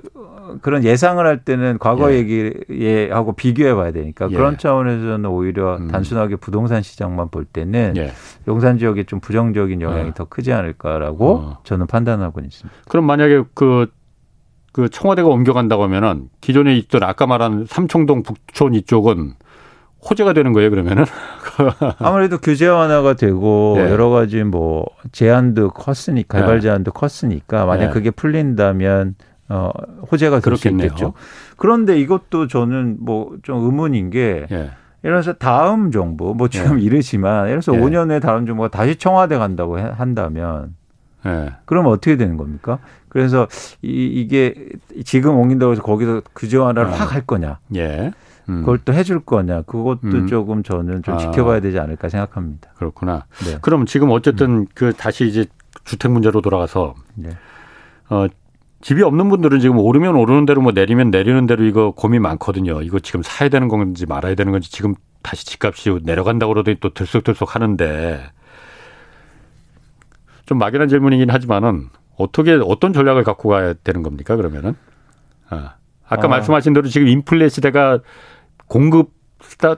그런 예상을 할 때는 과거 예. 얘기하고 비교해 봐야 되니까 예. 그런 차원에서는 오히려 음. 단순하게 부동산 시장만 볼 때는 예. 용산 지역에 좀 부정적인 영향이 어. 더 크지 않을까라고 어. 저는 판단하고 있습니다. 그럼 만약에 그, 그 청와대가 옮겨간다고 하면은 기존에 있던 아까 말한 삼청동 북촌 이쪽은 호재가 되는 거예요, 그러면은? 아무래도 규제 완화가 되고 네. 여러 가지 뭐 제한도 컸으니까 개발 네. 제한도 컸으니까 만약 네. 그게 풀린다면 어 호재가 될 수 있겠죠. 그런데 이것도 저는 뭐 좀 의문인 게 예. 예를 들어서 다음 정부 뭐 지금 예. 이르지만 예를 들어서 예. 5년 내 다음 정부가 다시 청와대 간다고 한다면 예. 그러면 어떻게 되는 겁니까? 그래서 이, 이게 지금 옮긴다고 해서 거기서 규제 완화를 어. 확할 거냐? 예. 음. 그걸 또 해줄 거냐 그것도 음. 조금 저는 좀 아. 지켜봐야 되지 않을까 생각합니다. 그렇구나. 네. 그럼 지금 어쨌든 음. 그 다시 이제 주택 문제로 돌아가서 네. 어 집이 없는 분들은 지금 오르면 오르는 대로 뭐 내리면 내리는 대로 이거 고민 많거든요. 이거 지금 사야 되는 건지 말아야 되는 건지 지금 다시 집값이 내려간다고 그러더니 또 들썩들썩 하는데 좀 막연한 질문이긴 하지만은 어떻게 어떤 전략을 갖고 가야 되는 겁니까 그러면은 아, 아까 아. 말씀하신 대로 지금 인플레 시대가 공급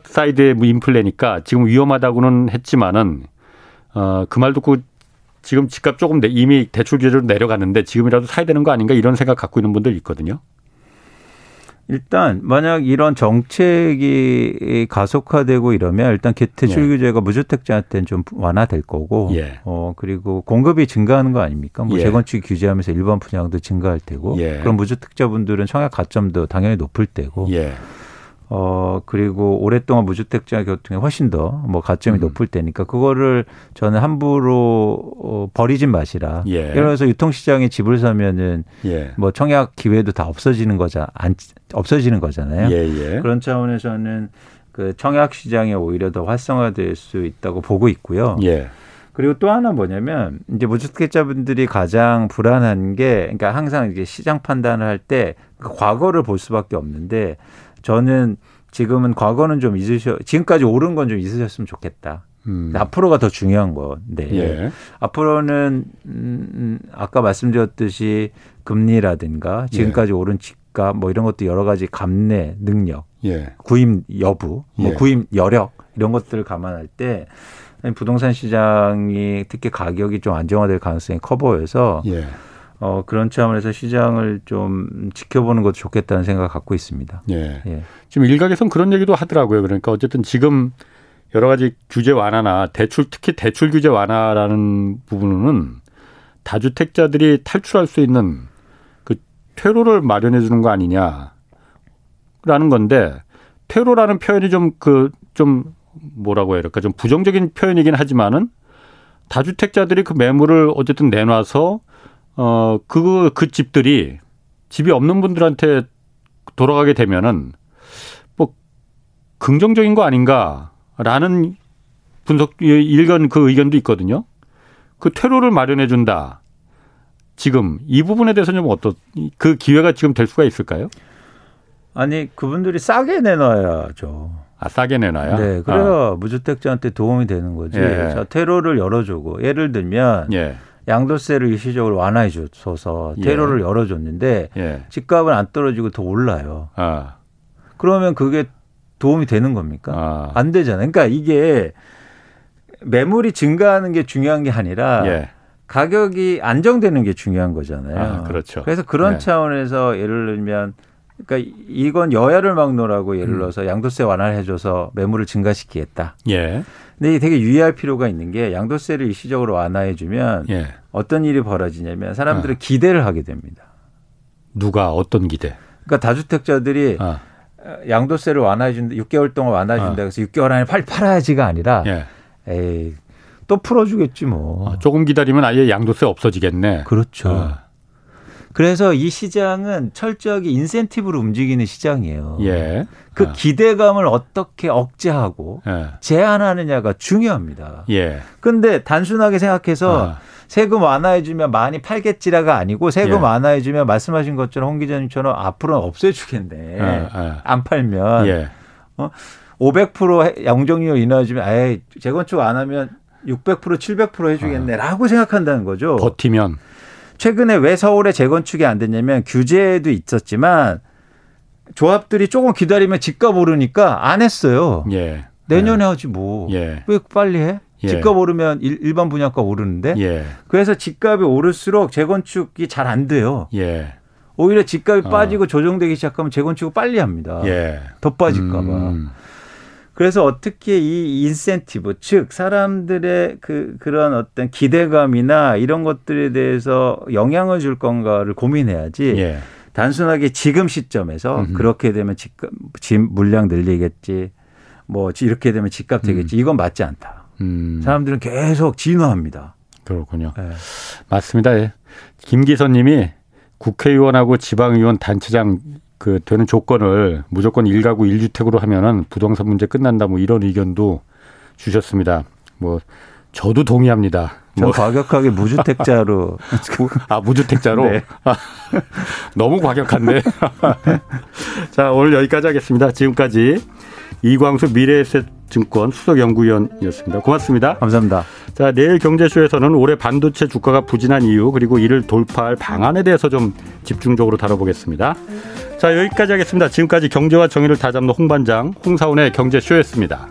side의 인플레니까 지금 위험하다고는 했지만은 어, 그 말 듣고 지금 집값 조금 이미 대출 규제로 내려갔는데 지금이라도 사야 되는 거 아닌가 이런 생각 갖고 있는 분들 있거든요. 일단 만약 이런 정책이 가속화되고 이러면 일단 대출 규제가 네. 무주택자한테는 좀 완화될 거고 예. 어 그리고 공급이 증가하는 거 아닙니까? 뭐 예. 재건축 규제하면서 일반 분양도 증가할 테고 예. 그럼 무주택자분들은 청약 가점도 당연히 높을 테고 예. 어, 그리고 오랫동안 무주택자 교통에 훨씬 더 뭐 가점이 음. 높을 때니까 그거를 저는 함부로 어, 버리진 마시라. 예. 예를 들어서 유통시장에 집을 사면은 예. 뭐 청약 기회도 다 없어지는 거자, 안, 없어지는 거잖아요. 예, 예. 그런 차원에서는 그 청약 시장에 오히려 더 활성화될 수 있다고 보고 있고요. 예. 그리고 또 하나 뭐냐면 이제 무주택자분들이 가장 불안한 게 그러니까 항상 이게 시장 판단을 할때그 과거를 볼 수밖에 없는데 저는 지금은 과거는 좀 잊으셔 지금까지 옳은 건 좀 잊으셨으면 좋겠다. 음. 앞으로가 더 중요한 건데 예. 앞으로는 음, 아까 말씀드렸듯이 금리라든가 지금까지 예. 오른 집값 뭐 이런 것도 여러 가지 감내 능력, 예. 구입 여부, 뭐 예. 구입 여력 이런 것들을 감안할 때 부동산 시장이 특히 가격이 좀 안정화될 가능성이 커 보여서 예. 어, 그런 차원에서 시장을 좀 지켜보는 것도 좋겠다는 생각을 갖고 있습니다. 예. 예. 지금 일각에선 그런 얘기도 하더라고요. 그러니까 어쨌든 지금 여러 가지 규제 완화나 대출 특히 대출 규제 완화라는 부분은 다주택자들이 탈출할 수 있는 그 퇴로를 마련해 주는 거 아니냐라는 건데 퇴로라는 표현이 좀 그좀 그 뭐라고 해야 될까 좀 부정적인 표현이긴 하지만은 다주택자들이 그 매물을 어쨌든 내놔서 어, 그, 그 집들이 집이 없는 분들한테 돌아가게 되면은 뭐 긍정적인 거 아닌가라는 분석, 일견 그 의견도 있거든요. 그 퇴로를 마련해 준다. 지금 이 부분에 대해서는 좀 어떤 그 기회가 지금 될 수가 있을까요? 아니 그분들이 싸게 내놔야죠. 아 싸게 내놔야. 네, 그래야 아. 무주택자한테 도움이 되는 거지. 예. 자 퇴로를 열어주고 예를 들면 예. 양도세를 일시적으로 완화해 줘서 테러를 예. 열어줬는데 예. 집값은 안 떨어지고 더 올라요. 아. 그러면 그게 도움이 되는 겁니까? 아. 안 되잖아요. 그러니까 이게 매물이 증가하는 게 중요한 게 아니라 예. 가격이 안정되는 게 중요한 거잖아요. 아, 그렇죠. 그래서 그런 네. 차원에서 예를 들면 그러니까 이건 여야를 막노라고 예를 음. 들어서 음. 양도세 완화를 해줘서 매물을 증가시키겠다. 예. 근데 되게 유의할 필요가 있는 게 양도세를 일시적으로 완화해주면 예. 어떤 일이 벌어지냐면 사람들은 어. 기대를 하게 됩니다. 누가 어떤 기대? 그러니까 다주택자들이 어. 양도세를 완화해준다, 6개월 동안 완화해준다 어. 그래서 6개월 안에 팔 팔아야지가 아니라 예. 에이 또 풀어주겠지 뭐. 어, 조금 기다리면 아예 양도세 없어지겠네. 그렇죠. 어. 그래서 이 시장은 철저하게 인센티브로 움직이는 시장이에요. 예. 그 아. 기대감을 어떻게 억제하고 예. 제한하느냐가 중요합니다. 예. 근데 단순하게 생각해서 아. 세금 완화해주면 많이 팔겠지라가 아니고 세금 예. 완화해주면 말씀하신 것처럼 홍 기자님처럼 앞으로는 없애주겠네. 아, 아. 안 팔면. 예. 어? 500% 영종료 인하해주면 에이 재건축 안 하면 600% 700% 해주겠네라고 생각한다는 거죠. 버티면. 최근에 왜 서울에 재건축이 안 됐냐면 규제도 있었지만 조합들이 조금 기다리면 집값 오르니까 안 했어요. 예. 내년에 예. 하지 뭐. 예. 왜 빨리 해? 예. 집값 오르면 일, 반 분양가 오르는데. 예. 그래서 집값이 오를수록 재건축이 잘 안 돼요. 예. 오히려 집값이 어. 빠지고 조정되기 시작하면 재건축을 빨리 합니다. 예. 더 빠질까 봐. 음. 그래서 어떻게 이 인센티브, 즉 사람들의 그 그런 어떤 기대감이나 이런 것들에 대해서 영향을 줄 건가를 고민해야지. 예. 단순하게 지금 시점에서 음흠. 그렇게 되면 집값, 집 물량 늘리겠지. 뭐 이렇게 되면 집값 되겠지. 음. 이건 맞지 않다. 음. 사람들은 계속 진화합니다. 그렇군요. 네. 맞습니다. 예. 김기선 님이 국회의원하고 지방의원 단체장 그 되는 조건을 무조건 일가구일주택으로 하면은 부동산 문제 끝난다 뭐 이런 의견도 주셨습니다. 뭐 저도 동의합니다. 뭐 과격하게 무주택자로 아 무주택자로 네. 너무 과격한데. 자 오늘 여기까지 하겠습니다. 지금까지 이광수 미래에셋 증권 수석 연구위원이었습니다. 고맙습니다. 감사합니다. 자 내일 경제쇼에서는 올해 반도체 주가가 부진한 이유 그리고 이를 돌파할 방안에 대해서 좀 집중적으로 다뤄보겠습니다. 자 여기까지 하겠습니다. 지금까지 경제와 정의를 다잡는 홍반장 홍사원의 경제쇼였습니다.